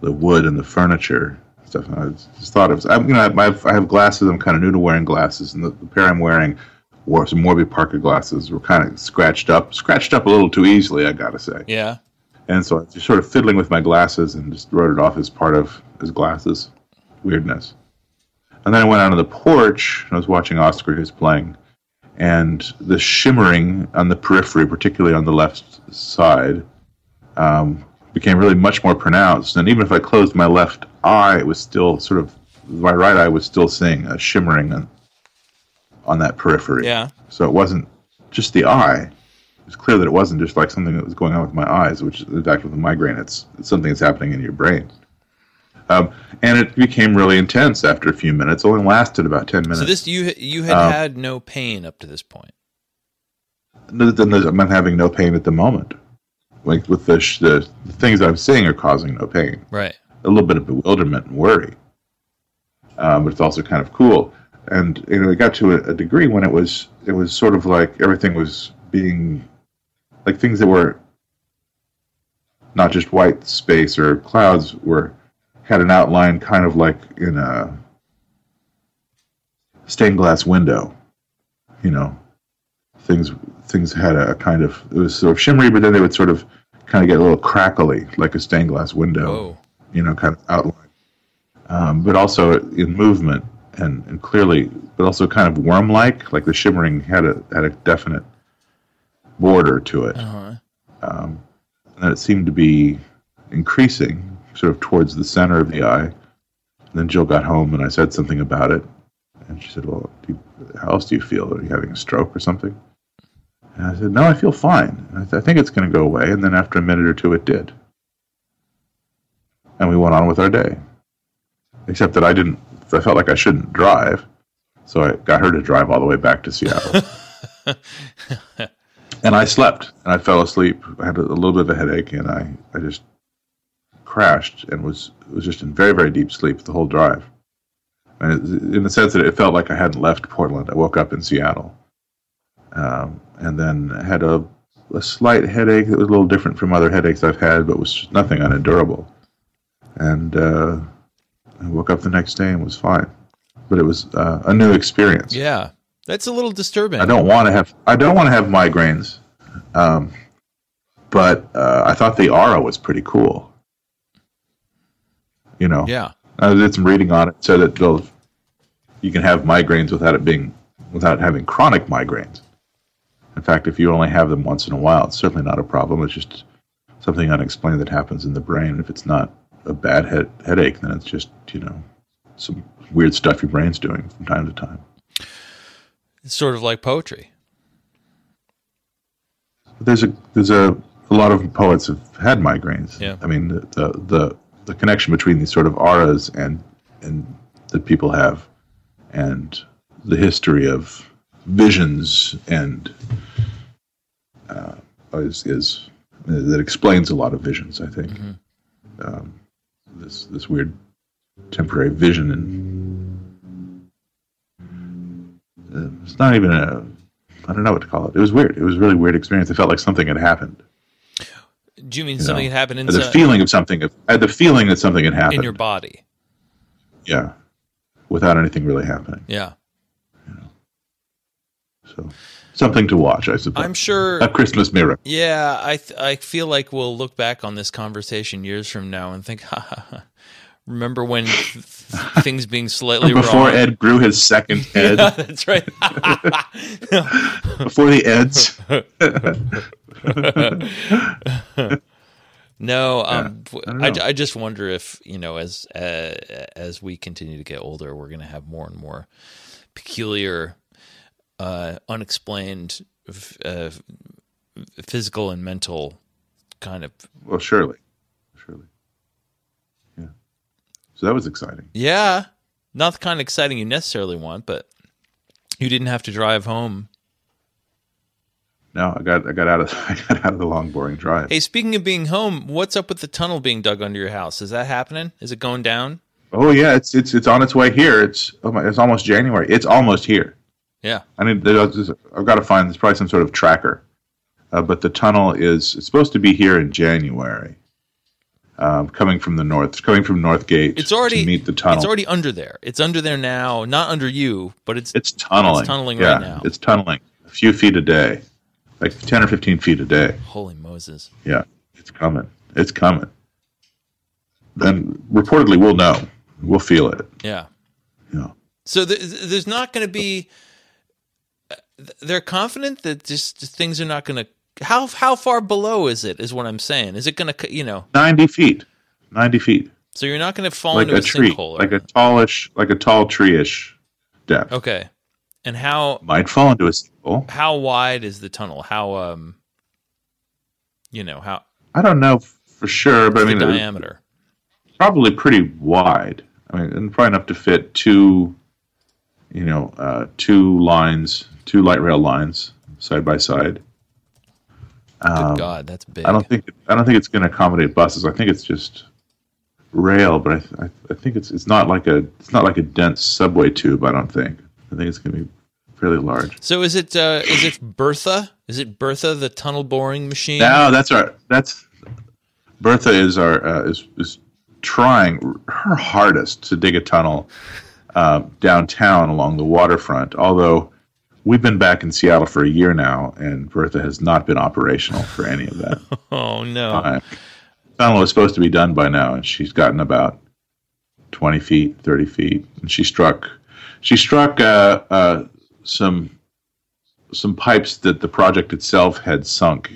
the wood and the furniture stuff. And I just thought it was. I'm, you know, I have, I have glasses. I'm kind of new to wearing glasses, and the, the pair I'm wearing wore some Warby Parker glasses were kind of scratched up, scratched up a little too easily. I gotta say. Yeah. And so I was just sort of fiddling with my glasses and just wrote it off as part of his glasses weirdness. And then I went out on the porch and I was watching Oscar who's playing, and the shimmering on the periphery, particularly on the left side, um, became really much more pronounced. And even if I closed my left eye, it was still sort of my right eye was still seeing a shimmering on, on that periphery. Yeah. So it wasn't just the eye. It was clear that it wasn't just like something that was going on with my eyes, which in fact with the migraine, it's, it's something that's happening in your brain. Um, and it became really intense after a few minutes. It only lasted about ten minutes. So this you you had Um, had no pain up to this point. I'm having no pain at the moment. Like with the, sh- the the things I'm seeing are causing no pain. Right. A little bit of bewilderment and worry, um, but it's also kind of cool. And you know, it got to a, a degree when it was it was sort of like everything was being like things that were not just white space or clouds were had an outline kind of like in a stained glass window. You know, things things had a kind of it was sort of shimmery, but then they would sort of kind of get a little crackly, like a stained glass window. Whoa. You know, kind of outline, um, but also in movement and, and clearly, but also kind of worm-like. Like the shimmering had a had a definite border to it, Uh-huh. um, and then it seemed to be increasing, sort of towards the center of the eye. And then Jill got home, and I said something about it, and she said, "Well, do you, how else do you feel? Are you having a stroke or something?" And I said, "No, I feel fine. I, th- I think it's going to go away." And then after a minute or two, it did, and we went on with our day. Except that I didn't. I felt like I shouldn't drive, so I got her to drive all the way back to Seattle. and I slept, and I fell asleep. I had a, a little bit of a headache, and I, I just crashed and was was just in very very deep sleep the whole drive. And it, in the sense that it felt like I hadn't left Portland. I woke up in Seattle, um, and then had a a slight headache that was a little different from other headaches I've had, but was just nothing unendurable. And uh, I woke up the next day and was fine. But it was uh, a new experience. Yeah. That's a little disturbing. I don't want to have I don't want to have migraines, um, but uh, I thought the aura was pretty cool. You know, Yeah. I did some reading on it. Said that well, you can have migraines without it being without having chronic migraines. In fact, if you only have them once in a while, it's certainly not a problem. It's just something unexplained that happens in the brain. If it's not a bad head, headache, then it's just you know some weird stuff your brain's doing from time to time. It's sort of like poetry. there's a there's a a lot of poets have had migraines. Yeah. I mean the the the, the connection between these sort of auras and and that people have and the history of visions and uh, is is that explains a lot of visions. I think um, this this weird temporary vision and uh, it's not even a I don't know what to call it. It was weird. It was a really weird experience. It felt like something had happened. Do you mean you something know. had happened I had the feeling of something. I had the feeling that something had happened. in your body? yeah, without anything really happening. Yeah. So something to watch, I suppose. I'm sure a Christmas mirror. Yeah, I th- I feel like we'll look back on this conversation years from now and think, ha, ha, ha. remember when th- things being slightly Before wrong? Ed grew his second head, yeah, that's right. before the Eds. no, um, I I, I, just wonder if you know, as uh, as we continue to get older, we're going to have more and more peculiar, uh, unexplained uh, physical and mental kind of. Well, surely, surely. Yeah. So that was exciting. Yeah, not the kind of exciting you necessarily want, but you didn't have to drive home. No, I got I got out of I got out of the long boring drive. Hey, speaking of being home, what's up with the tunnel being dug under your house? Is that happening? Is it going down? Oh yeah, it's it's it's on its way here. It's oh my, it's almost January. It's almost here. Yeah. I need. I've got to find. There's probably some sort of tracker, uh, but the tunnel is it's supposed to be here in January. Um, coming from the north, it's coming from Northgate. It's already to meet the tunnel. It's already under there. It's under there now. Not under you, but it's it's tunneling. It's tunneling yeah, right now. It's tunneling a few feet a day, like ten or fifteen feet a day. holy Moses. Yeah, it's coming. It's coming. Then reportedly we'll know. We'll feel it. Yeah. Yeah. So th- th- there's not going to be. They're confident that just things are not going to. How how far below is it? Is what I'm saying. Is it going to you know? Ninety feet. Ninety feet. So you're not going to fall Like into a a, tree. sinkhole. or- Like a tallish like a tall tree-ish depth. okay. And how Might fall into a sinkhole. how wide is the tunnel? How um. You know how I don't know for sure, but I mean, diameter? probably pretty wide. I mean, and probably enough to fit two, you know, uh, two lines, two light rail lines side by side. Good God, that's big. Um, I don't think I don't think it's going to accommodate buses. I think it's just rail, but I, I, I think it's it's not like a it's not like a dense subway tube. I don't think. I think it's going to be fairly large. So is it uh, is it Bertha? Is it Bertha the tunnel boring machine? No, that's our that's Bertha is our uh, is is trying her hardest to dig a tunnel uh, downtown along the waterfront. Although we've been back in Seattle for a year now, and Bertha has not been operational for any of that Oh no. time. Tunnel is supposed to be done by now, and she's gotten about twenty feet, thirty feet, and she struck she struck uh, uh, some some pipes that the project itself had sunk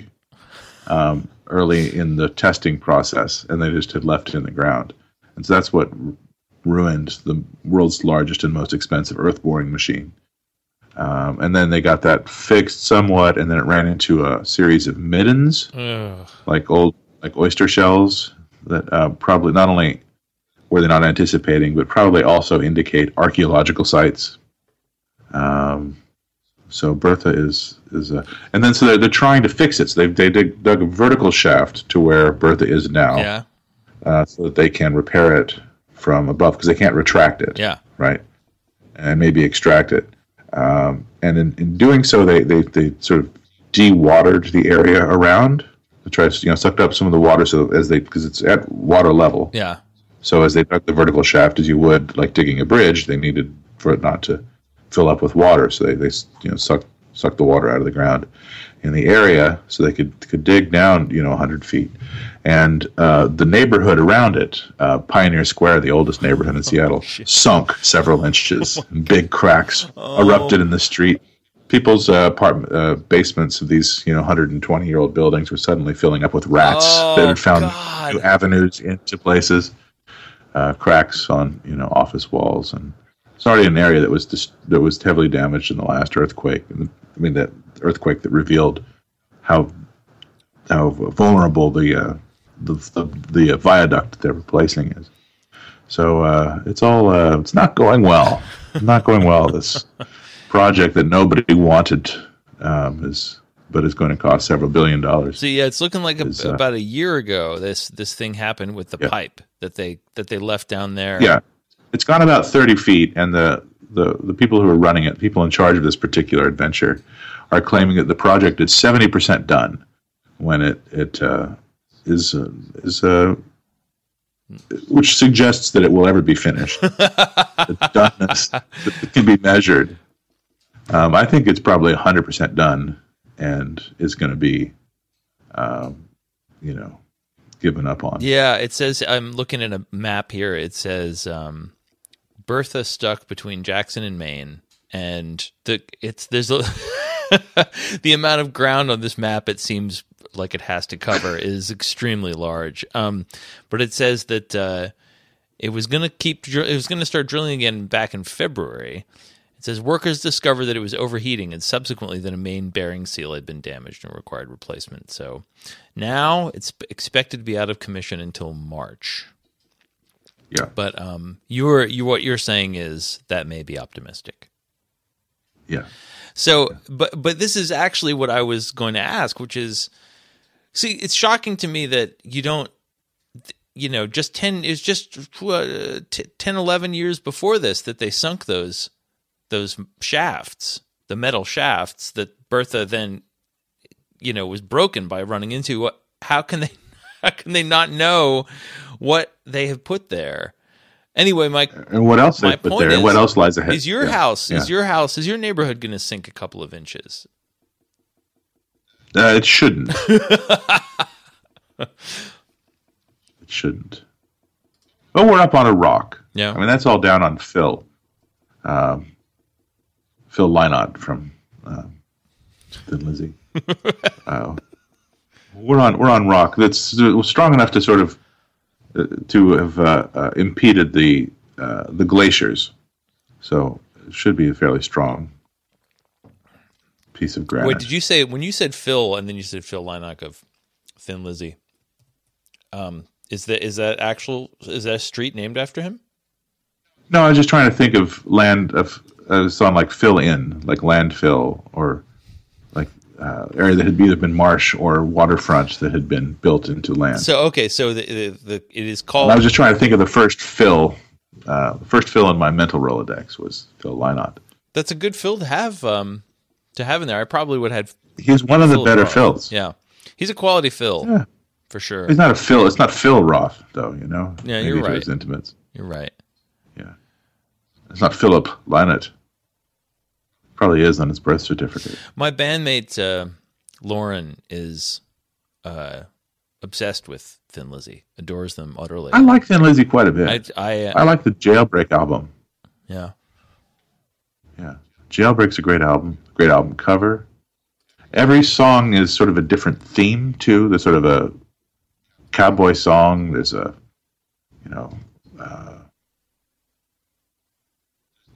um, early in the testing process, and they just had left it in the ground, and so that's what r- ruined the world's largest and most expensive earth boring machine. Um, and then they got that fixed somewhat, and then it ran into a series of middens Ugh. like old like oyster shells that uh, probably not only were they not anticipating, but probably also indicate archaeological sites. Um, so Bertha is is a, and then so they're, they're trying to fix it. So they they dig, dug a vertical shaft to where Bertha is now, Yeah. uh, so that they can repair it from above because they can't retract it Yeah. right? And maybe extract it. Um, and in, in doing so, they, they, they sort of de-watered the area around. They tried to, you know, sucked up some of the water so as they, because it's at water level. Yeah. So as they dug the vertical shaft, as you would like digging a bridge, they needed for it not to fill up with water. So they, they you know, sucked, sucked the water out of the ground in the area so they could, could dig down, you know, 100 feet. And uh, the neighborhood around it, uh, Pioneer Square, the oldest neighborhood in Seattle, sunk several inches. Big cracks erupted in the street. People's uh, apartment uh, basements of these, you know, 120 year old buildings were suddenly filling up with rats Oh, that had found God. new avenues into places. Uh, cracks on, you know, office walls, and it's already an area that was dis- that was heavily damaged in the last earthquake. I mean, that earthquake that revealed how how vulnerable the uh, the the, the uh, viaduct they're replacing is. So uh, it's all uh, it's not going well. not going well. This project that nobody wanted um, is, but it's going to cost several billion dollars. So yeah, it's looking like a, Is, uh, about a year ago this this thing happened with the Yeah. pipe that they that they left down there. Yeah, it's gone about thirty feet, and the, the the people who are running it, people in charge of this particular adventure, are claiming that the project is seventy percent done when it it uh, is uh, is uh, which suggests that it will ever be finished. the doneness that can be measured. Um, I think it's probably hundred percent done, and is going to be, um, you know, given up on. Yeah, it says I'm looking at a map here. It says um, Bertha stuck between Jackson and Main, and the it's there's a the amount of ground on this map it seems like it has to cover is extremely large. Um, but it says that uh, it was going to keep it was going to start drilling again back in February. It says workers discovered that it was overheating and subsequently that a main bearing seal had been damaged and required replacement. So now it's expected to be out of commission until March. Yeah. But um, you're you what you're saying is that may be optimistic. Yeah. So, but but this is actually what I was going to ask, which is, see, it's shocking to me that you don't, you know, just ten is just uh, t- 10, 11 years before this that they sunk those those shafts, the metal shafts that Bertha then, you know, was broken by running into. What? How can they? How can they not know what they have put there? Anyway, Mike. And what else my point there? is, what else lies ahead? is your Yeah. house Yeah. is your house is your neighborhood going to sink a couple of inches? Uh, it shouldn't. it shouldn't. But we're up on a rock. Yeah. I mean, that's all down on Phil. Um, Phil Lynott from uh, Thin Lizzy. uh, we're on we're on rock that's strong enough to sort of uh, to have uh, uh, impeded the uh, the glaciers. So it should be a fairly strong piece of granite. Wait, did you say when you said Phil and then you said Phil Lynott of Thin Lizzy? Um, is that is that actual is that a street named after him? No, I was just trying to think of land of a song like "fill in," like landfill, or like uh, area that had either been marsh or waterfront that had been built into land. So okay, so the the, the it is And called I was just trying to think of the first fill. Uh, the first fill in my mental rolodex was Phil Lynott. that's a good fill to have um to have in there. I probably would have He's one of the better Roth. fills. Yeah, he's a quality fill Yeah. for sure. He's not a fill. It's not Phil Roth, though. You know. Yeah, Maybe you're right. His intimates. You're right. It's not Philip Lynott. Probably is on his birth certificate. My bandmate uh, Lauren is uh, obsessed with Thin Lizzy, adores them utterly. I like Thin Lizzy quite a bit. I, I, I like the Jailbreak album. yeah. Yeah. Jailbreak's a great album, great album cover. Every song is sort of a different theme too. There's sort of a cowboy song. There's a, you know, uh,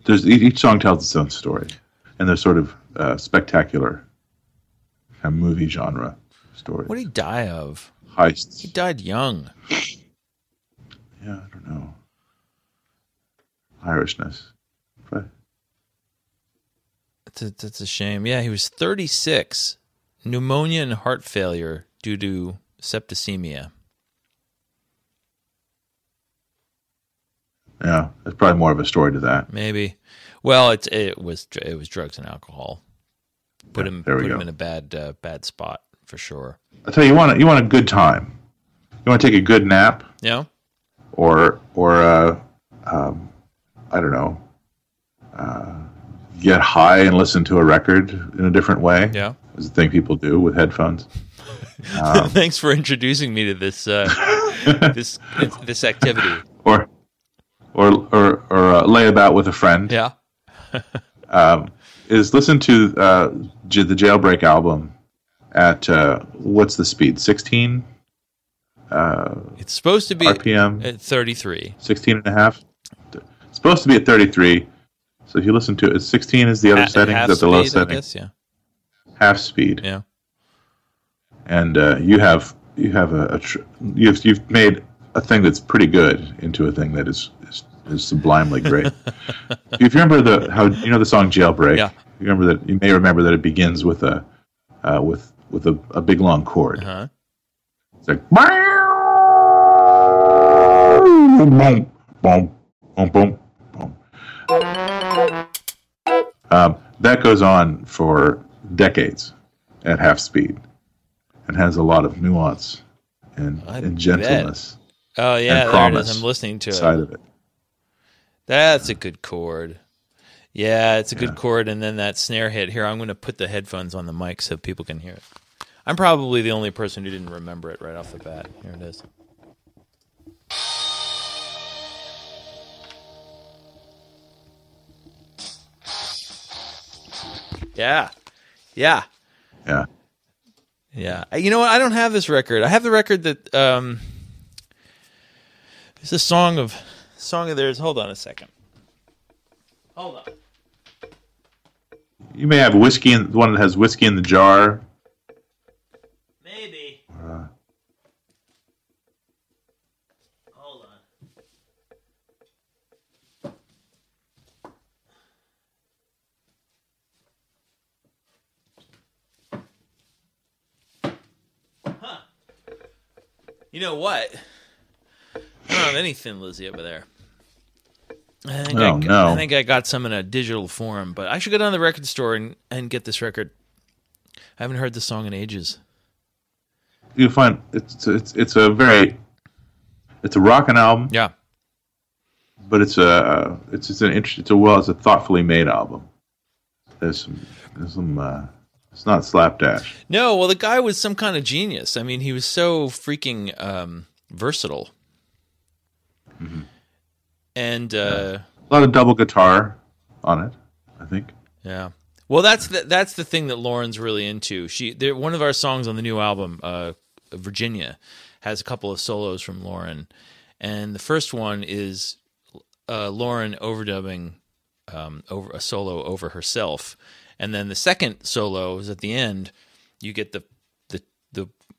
there's each song tells its own story, and they're sort of uh, spectacular, kind of movie genre stories. What did he die of? Heists. He died young. Yeah, I don't know. Irishness. But That's a, that's a shame. Yeah, he was 36. Pneumonia and heart failure due to septicemia. Yeah, there's probably more of a story to that. Maybe. Well, it it was it was drugs and alcohol. Put Yeah, him put him go. in a bad uh, bad spot for sure. I tell you, you want a, you want a good time. You want to take a good nap, Yeah. or or uh, um, I don't know, uh, get high and listen to a record in a different way. Yeah. is the thing people do with headphones. Thanks for introducing me to this uh, this this activity. Or or or or uh, lay about with a friend. Yeah. Is listen to uh, J- the Jailbreak album at uh, what's the speed? 16 It's supposed to be RPM. at 33. 16 and a half. It's supposed to be at 33. So if you listen to it, 16 is the other At- setting. that the low speed, I setting? guess, yeah. Half speed. Yeah. And uh, you have you have a, a tr- you've you've made a thing that's pretty good into a thing that is is, is sublimely great. if you remember the how you know the song Jailbreak. Yeah. You remember that you may remember that it begins with a uh, with with a, a big long chord. Uh-huh. It's like boom, boom, boom, boom, boom. Um, that goes on for decades at half speed, and has a lot of nuance and, I and bet. Oh yeah, there it is. I'm listening to inside it. of it. That's a good chord. Yeah, it's a good Yeah. chord, and then that snare hit. Here, I'm going to put the headphones on the mic so people can hear it. I'm probably the only person who didn't remember it right off the bat. Here it is. Yeah, yeah, Yeah, yeah. You know what? I don't have this record. I have the record that um, it's a song of song of theirs. Hold on a second. Hold on. You may have whiskey in the one that has whiskey in the jar. Maybe. Uh, Hold on. Huh. You know what? Don't have any Thin Lizzy over there. I think, Oh, I, no. I think I got some in a digital form, but I should go down to the record store and, and get this record. I haven't heard this song in ages. you find it's it's it's a very it's a rocking album, Yeah. but it's a it's it's an interesting It's a well, it's a thoughtfully made album. There's some there's some. Uh, it's not slapdash. No, well, the guy was some kind of genius. I mean, he was so freaking um, versatile. And uh, A lot of double guitar on it. I think. yeah, well, that's the, that's the thing that Lauren's really into. She there, one of our songs on the new album, uh, Virginia, has a couple of solos from Lauren, and the first one is uh, Lauren overdubbing um, over a solo over herself, and then the second solo is at the end. You get the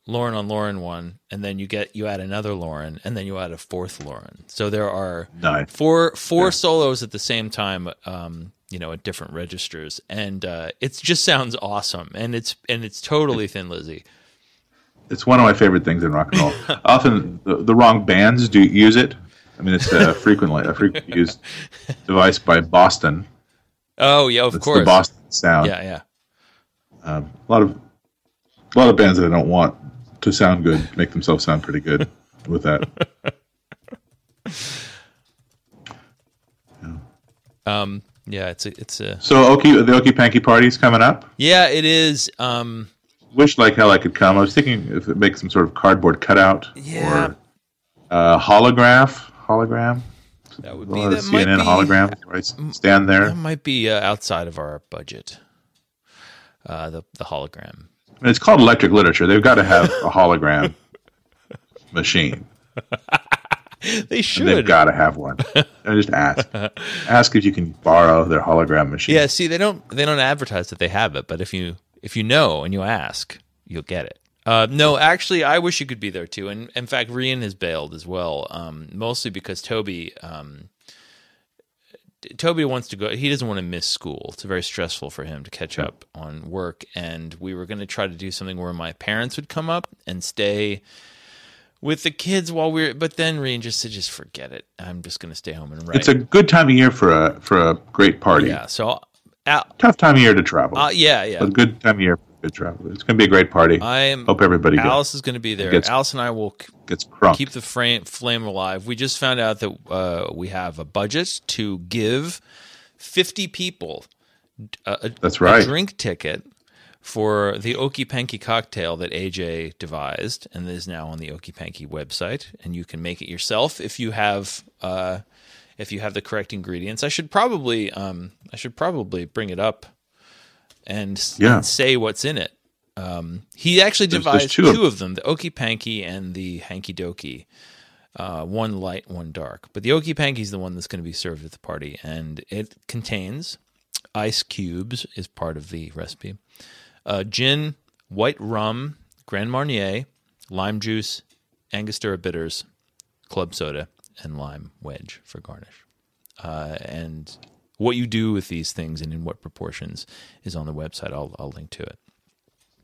Lauren on Lauren one, and then you get you add another Lauren, and then you add a fourth Lauren. So there are four four solos at the same time. Um, you know, at different registers, and uh, it just sounds awesome, and it's and it's totally Thin Lizzy. It's one of my favorite things in rock and roll. Often the, the wrong bands do use it. I mean, it's a frequently a frequently used device by Boston. Oh yeah, of It's course. the Boston sound. Yeah, yeah. Um, a lot of a lot of bands that I don't want to sound good make themselves sound pretty good with that. Um, yeah, it's a, it's a So Okie, the Okey-Panky party's coming up. yeah, it is. Um, Wish like hell I could come. I was thinking if it makes some sort of cardboard cutout Yeah. or uh, holograph, hologram. that would be that CNN be holograms. Where I stand there. that might be uh, outside of our budget. Uh, the the hologram. I mean, it's called electric literature. They've got to have a hologram machine. They should. They've got to have one. And just ask. ask if you can borrow their hologram machine. Yeah, see, they don't they don't advertise that they have it, but if you if you know and you ask, you'll get it. Uh, no, actually, I wish you could be there too. And in fact, Rian has bailed as well, um, mostly because Toby um, Toby wants to go. He doesn't want to miss school. It's very stressful for him to catch up on work. And we were going to try to do something where my parents would come up and stay with the kids while we are But then Rian just said, "Just forget it. I'm just going to stay home and write." It's a good time of year for a for a great party. yeah. So, uh, Tough time of year to travel. uh, yeah, yeah. but good time of year good travel. It's going to be a great party. I am. Hope everybody goes, Alice is going to be there. Gets- Alice and I will gets keep the frame, flame alive. We just found out that uh, we have a budget to give 50 people a, a- That's right. a drink ticket for the Okey-Panky cocktail that AJ devised and is now on the Okey-Panky website. And you can make it yourself if you have. Uh, if you have the correct ingredients, I should probably um, I should probably bring it up and, Yeah. and say what's in it. Um, he actually There's- devised there's two two, of- them: the Okey-Panky and the Hanky Dokey. Uh, one light, one dark. But the Okey-Panky is the one that's going to be served at the party, and it contains ice cubes is part of the recipe. Uh, gin, white rum, Grand Marnier, lime juice, Angostura bitters, club soda, and lime wedge for garnish. Uh, and what you do with these things and in what proportions is on the website. I'll, I'll link to it.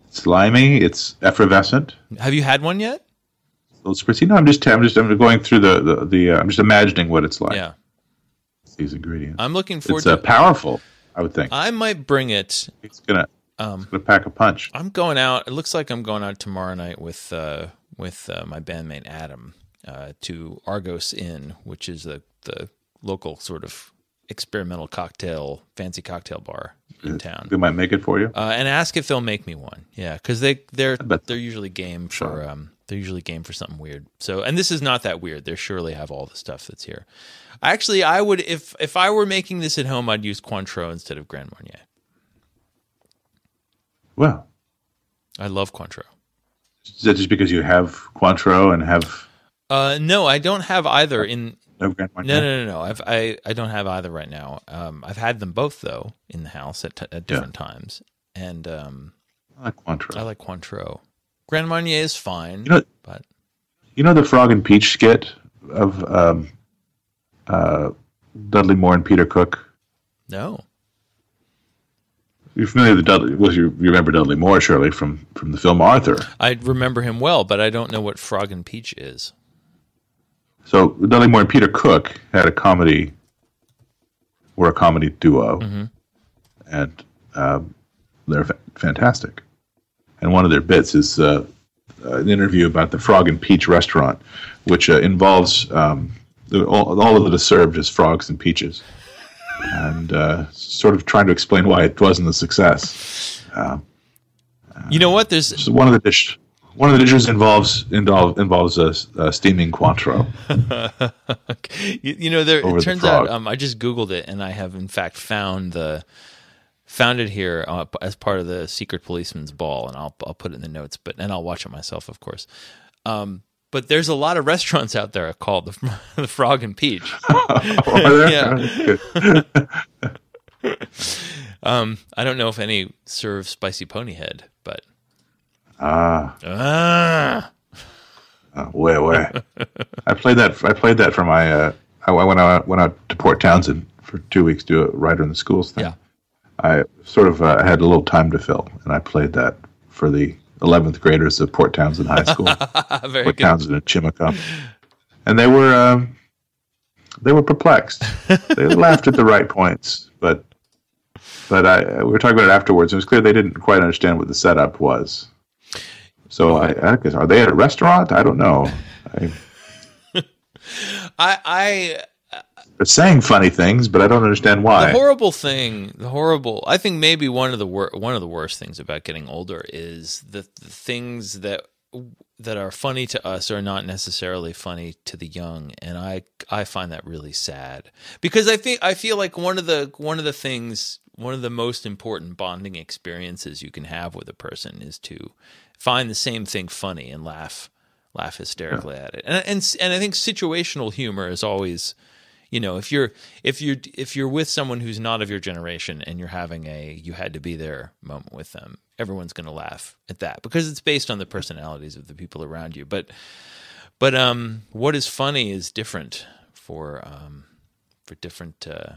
It's Slimy. It's effervescent. Have you had one yet? A little spritzy. No, I'm just I'm just I'm going through the the, the uh, I'm just imagining what it's like. Yeah. These ingredients. I'm looking forward it's uh, to powerful. I would think I might bring it. it's gonna Um, it's gonna pack a punch. I'm going out. It looks like I'm going out tomorrow night with uh, with uh, my bandmate Adam uh, to Argos Inn, which is the the local sort of experimental cocktail, fancy cocktail bar in town. They might make it for you. Uh, and ask if they'll make me one. Yeah, because they they're they're usually game for um they're usually game for something weird. So and this is not that weird. They surely have all the stuff that's here. Actually, I would if if I were making this at home, I'd use Cointreau instead of Grand Marnier. well, I love Cointreau. is that just because you have Cointreau and have Uh, no, I don't have either. In No Grand Marnier. No, no, no, no. I've, I I don't have either right now. Um, I've had them both though in the house at, t- at different times, and um, I like Cointreau. I like Cointreau. Grand Marnier is fine, You know, but you know the Frog and Peach skit of um, uh, Dudley Moore and Peter Cook. no. You're familiar with Dudley? Well, you, you remember Dudley Moore, surely, from from the film Arthur. I remember him well, but I don't know what Frog and Peach is. So Dudley Moore and Peter Cook had a comedy, were a comedy duo, and um, they're fa- fantastic. And one of their bits is uh, an interview about the Frog and Peach restaurant, which uh, involves um, the, all, all of it is served as frogs and peaches, and uh, sort of trying to explain why it wasn't a success. You know what? There's one of the dish. One of the dishes involves involve, involves a, a steaming Cointreau. you, you know there. It turns frog. out um, I just googled it, and I have in fact found the found it here uh, as part of the Secret Policeman's Ball, and I'll I'll put it in the notes, but and I'll watch it myself, of course. Um, but there's a lot of restaurants out there called the, the Frog and Peach. Yeah. Um, I don't know if any serve spicy pony head, but Ah, ah, uh, way, way. I played that. I played that for my. Uh, I went out went out to Port Townsend for two weeks to do a writer in the schools thing. yeah, I sort of uh, had a little time to fill, and I played that for the 11th graders of Port Townsend High School, very Port good. Townsend and Chimacum, and they were um, they were perplexed. they laughed at the right points, but but I we were talking about it afterwards. and It was clear they didn't quite understand what the setup was. So I, I guess are they at a restaurant? I don't know. I, I, I uh, they're saying funny things, but I don't understand why. The horrible thing, the horrible. I think maybe one of the wor- one of the worst things about getting older is the, the things that that are funny to us are not necessarily funny to the young, and I I find that really sad because I think I feel like one of the one of the things one of the most important bonding experiences you can have with a person is to find the same thing funny and laugh laugh hysterically at it, and and and I think situational humor is always you know if you're if you're if you're with someone who's not of your generation and you're having a you had to be there moment with them everyone's going to laugh at that because it's based on the personalities of the people around you. But but um what is funny is different for um for different uh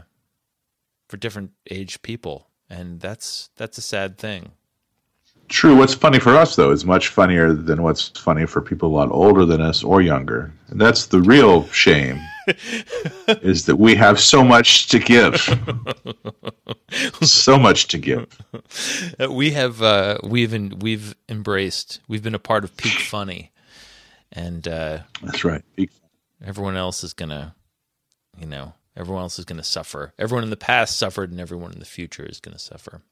for different age people. And that's that's a sad thing True. What's funny for us though is much funnier than what's funny for people a lot older than us or younger. And that's the real shame. is that we have so much to give. so much to give. Uh, we have uh we've in, we've embraced we've been a part of peak funny and uh That's right. everyone else is gonna you know everyone else is gonna suffer everyone in the past suffered and everyone in the future is gonna suffer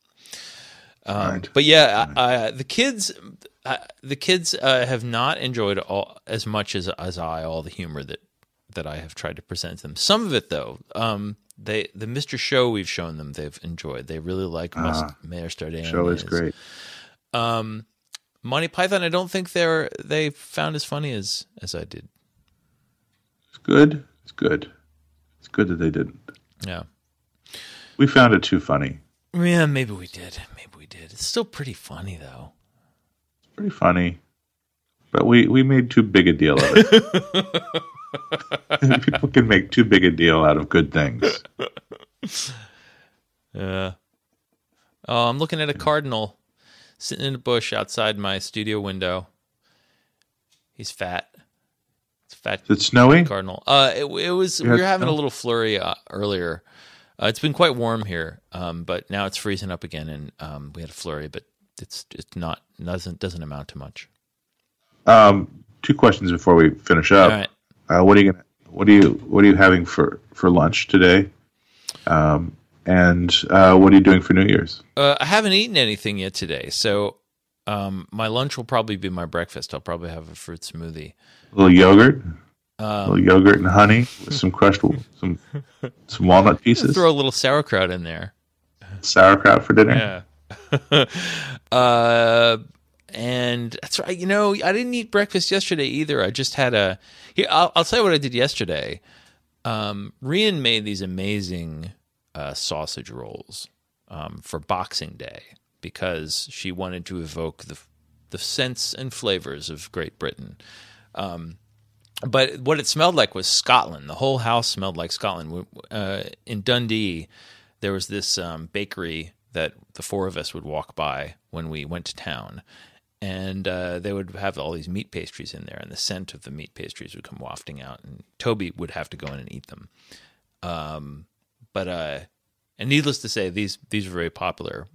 um, Right. but yeah I, I, the kids the kids uh, have not enjoyed all as much as as i all the humor that that i have tried to present to them some of it though um they the mr show we've shown them they've enjoyed they really like must mayor Starday Ah, Show is great. um monty python i don't think they're they found as funny as as i did It's good. It's good. It's good that they didn't. yeah We found it too funny. Yeah, maybe we did. Maybe we did. It's still pretty funny though. It's Pretty funny. But we, we made too big a deal of it. People can make too big a deal out of good things. Yeah. Oh, I'm looking at a cardinal sitting in a bush outside my studio window. He's fat. It's fat Is it snowy? cardinal. Uh, it, it was. We were having a little flurry uh, earlier. Uh, it's been quite warm here, um, but now it's freezing up again, and um, we had a flurry, but it's it's not doesn't doesn't amount to much. Um, two questions before we finish up. All right. Uh, what are you gonna? What are you? What are you having for for lunch today? Um, and uh, what are you doing for New Year's? Uh, I haven't eaten anything yet today, so um, my lunch will probably be my breakfast. I'll probably have a fruit smoothie. A little yogurt, Um, a little yogurt and honey with some crushed some some walnut pieces, Throw a little sauerkraut in there. sauerkraut for dinner. Yeah. uh, and that's right. You know, I didn't eat breakfast yesterday either. I just had a. Here, I'll, I'll tell you what I did yesterday. um, Rian made these amazing uh, sausage rolls um, for Boxing Day because she wanted to evoke the the scents and flavors of Great Britain. Um, but what it smelled like was Scotland. The whole house smelled like Scotland. Uh, in Dundee, there was this um, bakery that the four of us would walk by when we went to town, and uh, they would have all these meat pastries in there, and the scent of the meat pastries would come wafting out, and Toby would have to go in and eat them. Um, but uh, and needless to say, these these were very popular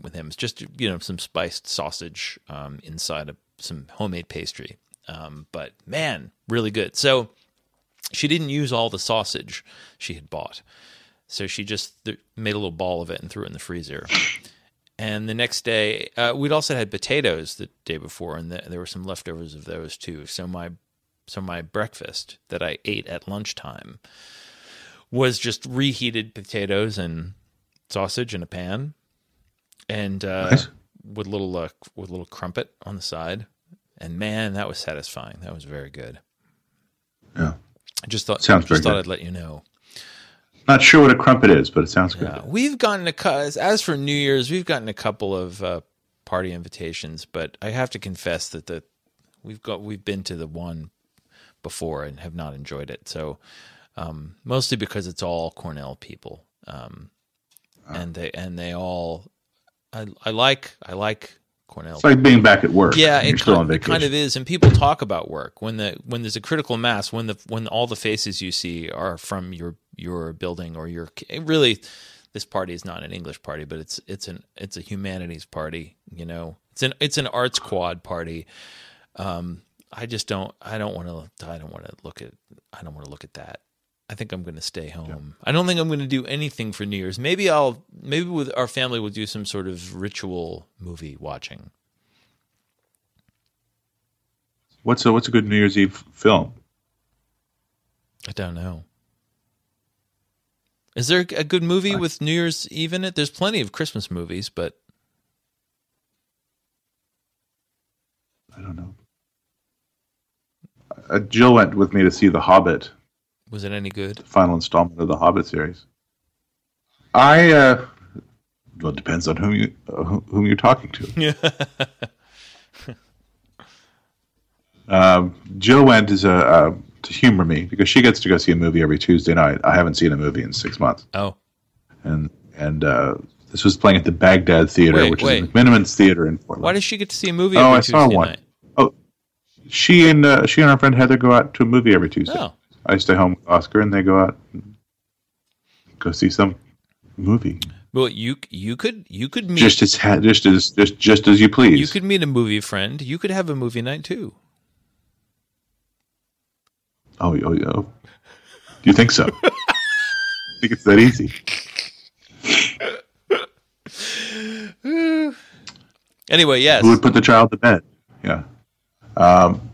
with him. It's just you know some spiced sausage um, inside of some homemade pastry, um, but man, really good. So she didn't use all the sausage she had bought, so she just th- made a little ball of it and threw it in the freezer. And the next day, uh, we'd also had potatoes the day before, and the, there were some leftovers of those too. So my so my breakfast that I ate at lunchtime was just reheated potatoes and sausage in a pan, and uh, nice. with little uh, with little crumpet on the side. And man, that was satisfying. That was very good. Yeah, I just thought sounds just thought good. I'd let you know. Not sure what a crumpet is, but it sounds good. Yeah. We've gotten a as for New Year's, we've gotten a couple of uh, party invitations, but I have to confess that the we've got we've been to the one before and have not enjoyed it. So um, mostly because it's all Cornell people, um, uh. and they and they all I, I like I like Cornell. It's like being back at work. Yeah, it kind, it kind, of is, and people talk about work when the when there's a critical mass when the when all the faces you see are from your your building or your really this party is not an English party, but it's it's an it's a humanities party. You know, it's an it's an arts quad party. Um, I just don't I don't want to I don't want to look at I don't want to look at that. I think I'm going to stay home. Yeah. I don't think I'm going to do anything for New Year's. Maybe I'll maybe with our family we'll do some sort of ritual movie watching. What's a what's a good New Year's Eve film? I don't know. Is there a good movie I, with New Year's Eve in it? There's plenty of Christmas movies, but I don't know. Uh, Jill went with me to see The Hobbit was it any good? Final installment of the Hobbit series. I uh, well, it depends on whom you uh, whom you're talking to. um, Jill went as a uh, to humor me because she gets to go see a movie every Tuesday night. I haven't seen a movie in six months. Oh, and and uh, this was playing at the Bagdad Theater, wait, which wait. is McMenamins Theater in Portland. Why does she get to see a movie? Oh, I Tuesday saw one. Night? Oh, she and uh, she and our friend Heather go out to a movie every Tuesday. Oh. I stay home with Oscar, and they go out and go see some movie. Well, you you could you could meet just as just as just just as you please. You could meet a movie friend. You could have a movie night too. Oh, oh, oh. Do you think so? I think it's that easy. anyway, yes. Who would put the child to bed? Yeah. Um,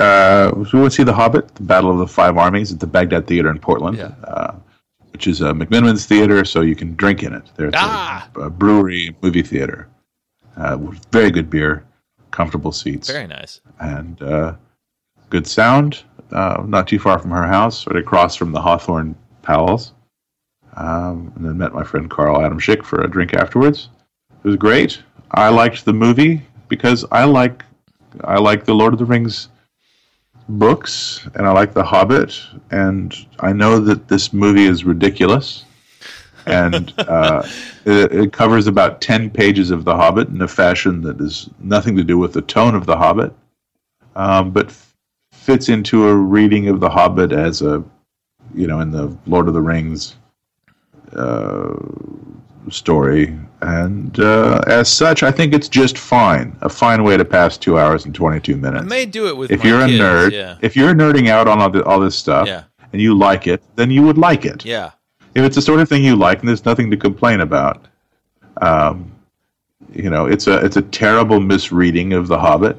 uh, we went to see The Hobbit, The Battle of the Five Armies at the Bagdad Theater in Portland, yeah. uh, which is a McMenamins theater, so you can drink in it. There's ah! a, a, brewery, movie theater. Uh, very good beer, comfortable seats. Very nice. And uh, good sound. Uh, not too far from her house, right across from the Hawthorne Palace. Um, and then met my friend Carl Adam Schick for a drink afterwards. It was great. I liked the movie because I like I like the Lord of the Rings books and I like The Hobbit, and I know that this movie is ridiculous. and uh, it, it, covers about 10 pages of The Hobbit in a fashion that is nothing to do with the tone of The Hobbit, um, but f- fits into a reading of The Hobbit as a, you know, in the Lord of the Rings uh, story. And uh, as such, I think it's just fine. A fine way to pass two hours and 22 minutes. I may do it with if you're kids, a nerd. Yeah. If you're nerding out on all, the, all this stuff yeah. and you like it, then you would like it. Yeah. If it's the sort of thing you like and there's nothing to complain about, um, you know, it's a it's a terrible misreading of The Hobbit.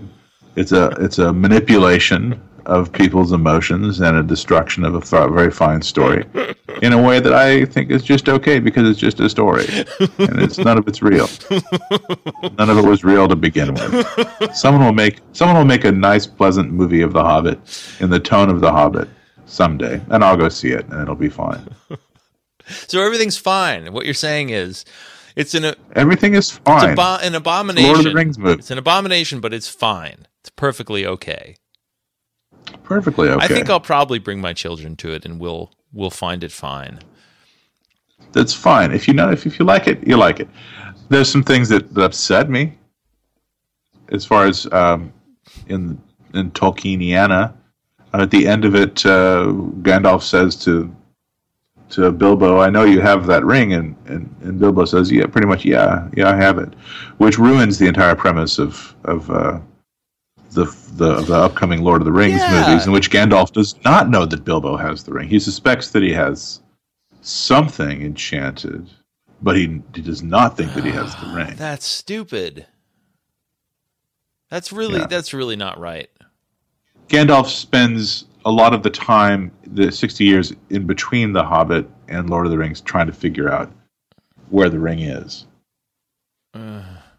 It's a it's a manipulation of people's emotions and a destruction of a th- very fine story in a way that I think is just okay because it's just a story and it's none of it's real. None of it was real to begin with. Someone will make someone will make a nice, pleasant movie of The Hobbit in the tone of The Hobbit someday, and I'll go see it, and it'll be fine. So everything's fine. What you're saying is, it's an everything is it's fine. abo- an abomination. Lord of the Rings movie, It's an abomination, but it's fine. It's perfectly okay. Perfectly okay. I think I'll probably bring my children to it, and we'll we'll find it fine. that's fine. If you know, if, if you like it, you like it. There's some things that, that upset me, as far as um, in in Tolkieniana. Uh, at the end of it, uh, Gandalf says to to Bilbo, "I know you have that ring," and, and, and Bilbo says, "Yeah, pretty much, yeah, yeah, I have it," which ruins the entire premise of of uh, the, the the upcoming Lord of the Rings Yeah. movies, in which Gandalf does not know that Bilbo has the ring. He suspects that he has something enchanted, but he, he does not think that he has the ring. That's stupid. That's really Yeah. that's really not right. Gandalf spends a lot of the time, the 60 years in between The Hobbit and Lord of the Rings, trying to figure out where the ring is.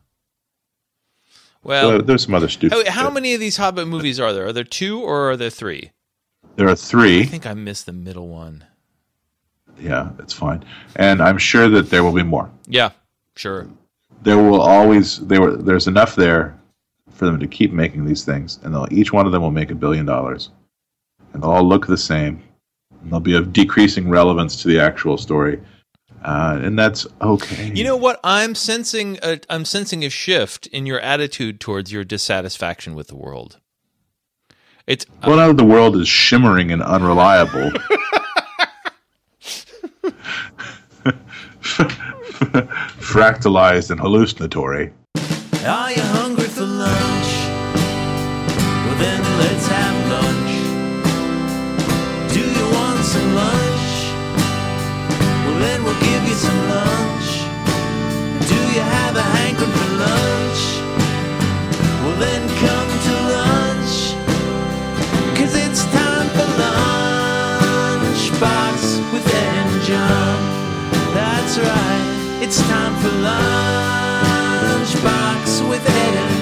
Well, there's some other stupid. Oh, how, how many of these Hobbit movies are there? Are there two or are there three? There are three. I think I missed the middle one. Yeah, that's fine. And I'm sure that there will be more. Yeah, sure. There will always there were there's enough there for them to keep making these things, and they'll, each one of them will make a billion dollars, and they'll all look the same. And they'll be of decreasing relevance to the actual story, uh, and that's okay. You know what? I'm sensing a, I'm sensing a shift in your attitude towards your dissatisfaction with the world. It's What out of the world is shimmering and unreliable? Fractalized and hallucinatory. Are you hungry for lunch? Well, then let's have get some lunch? Do you have a hankering for lunch? Well, then come to lunch, cause it's time for lunchbox with Ed and John. That's right, it's time for lunchbox with Ed and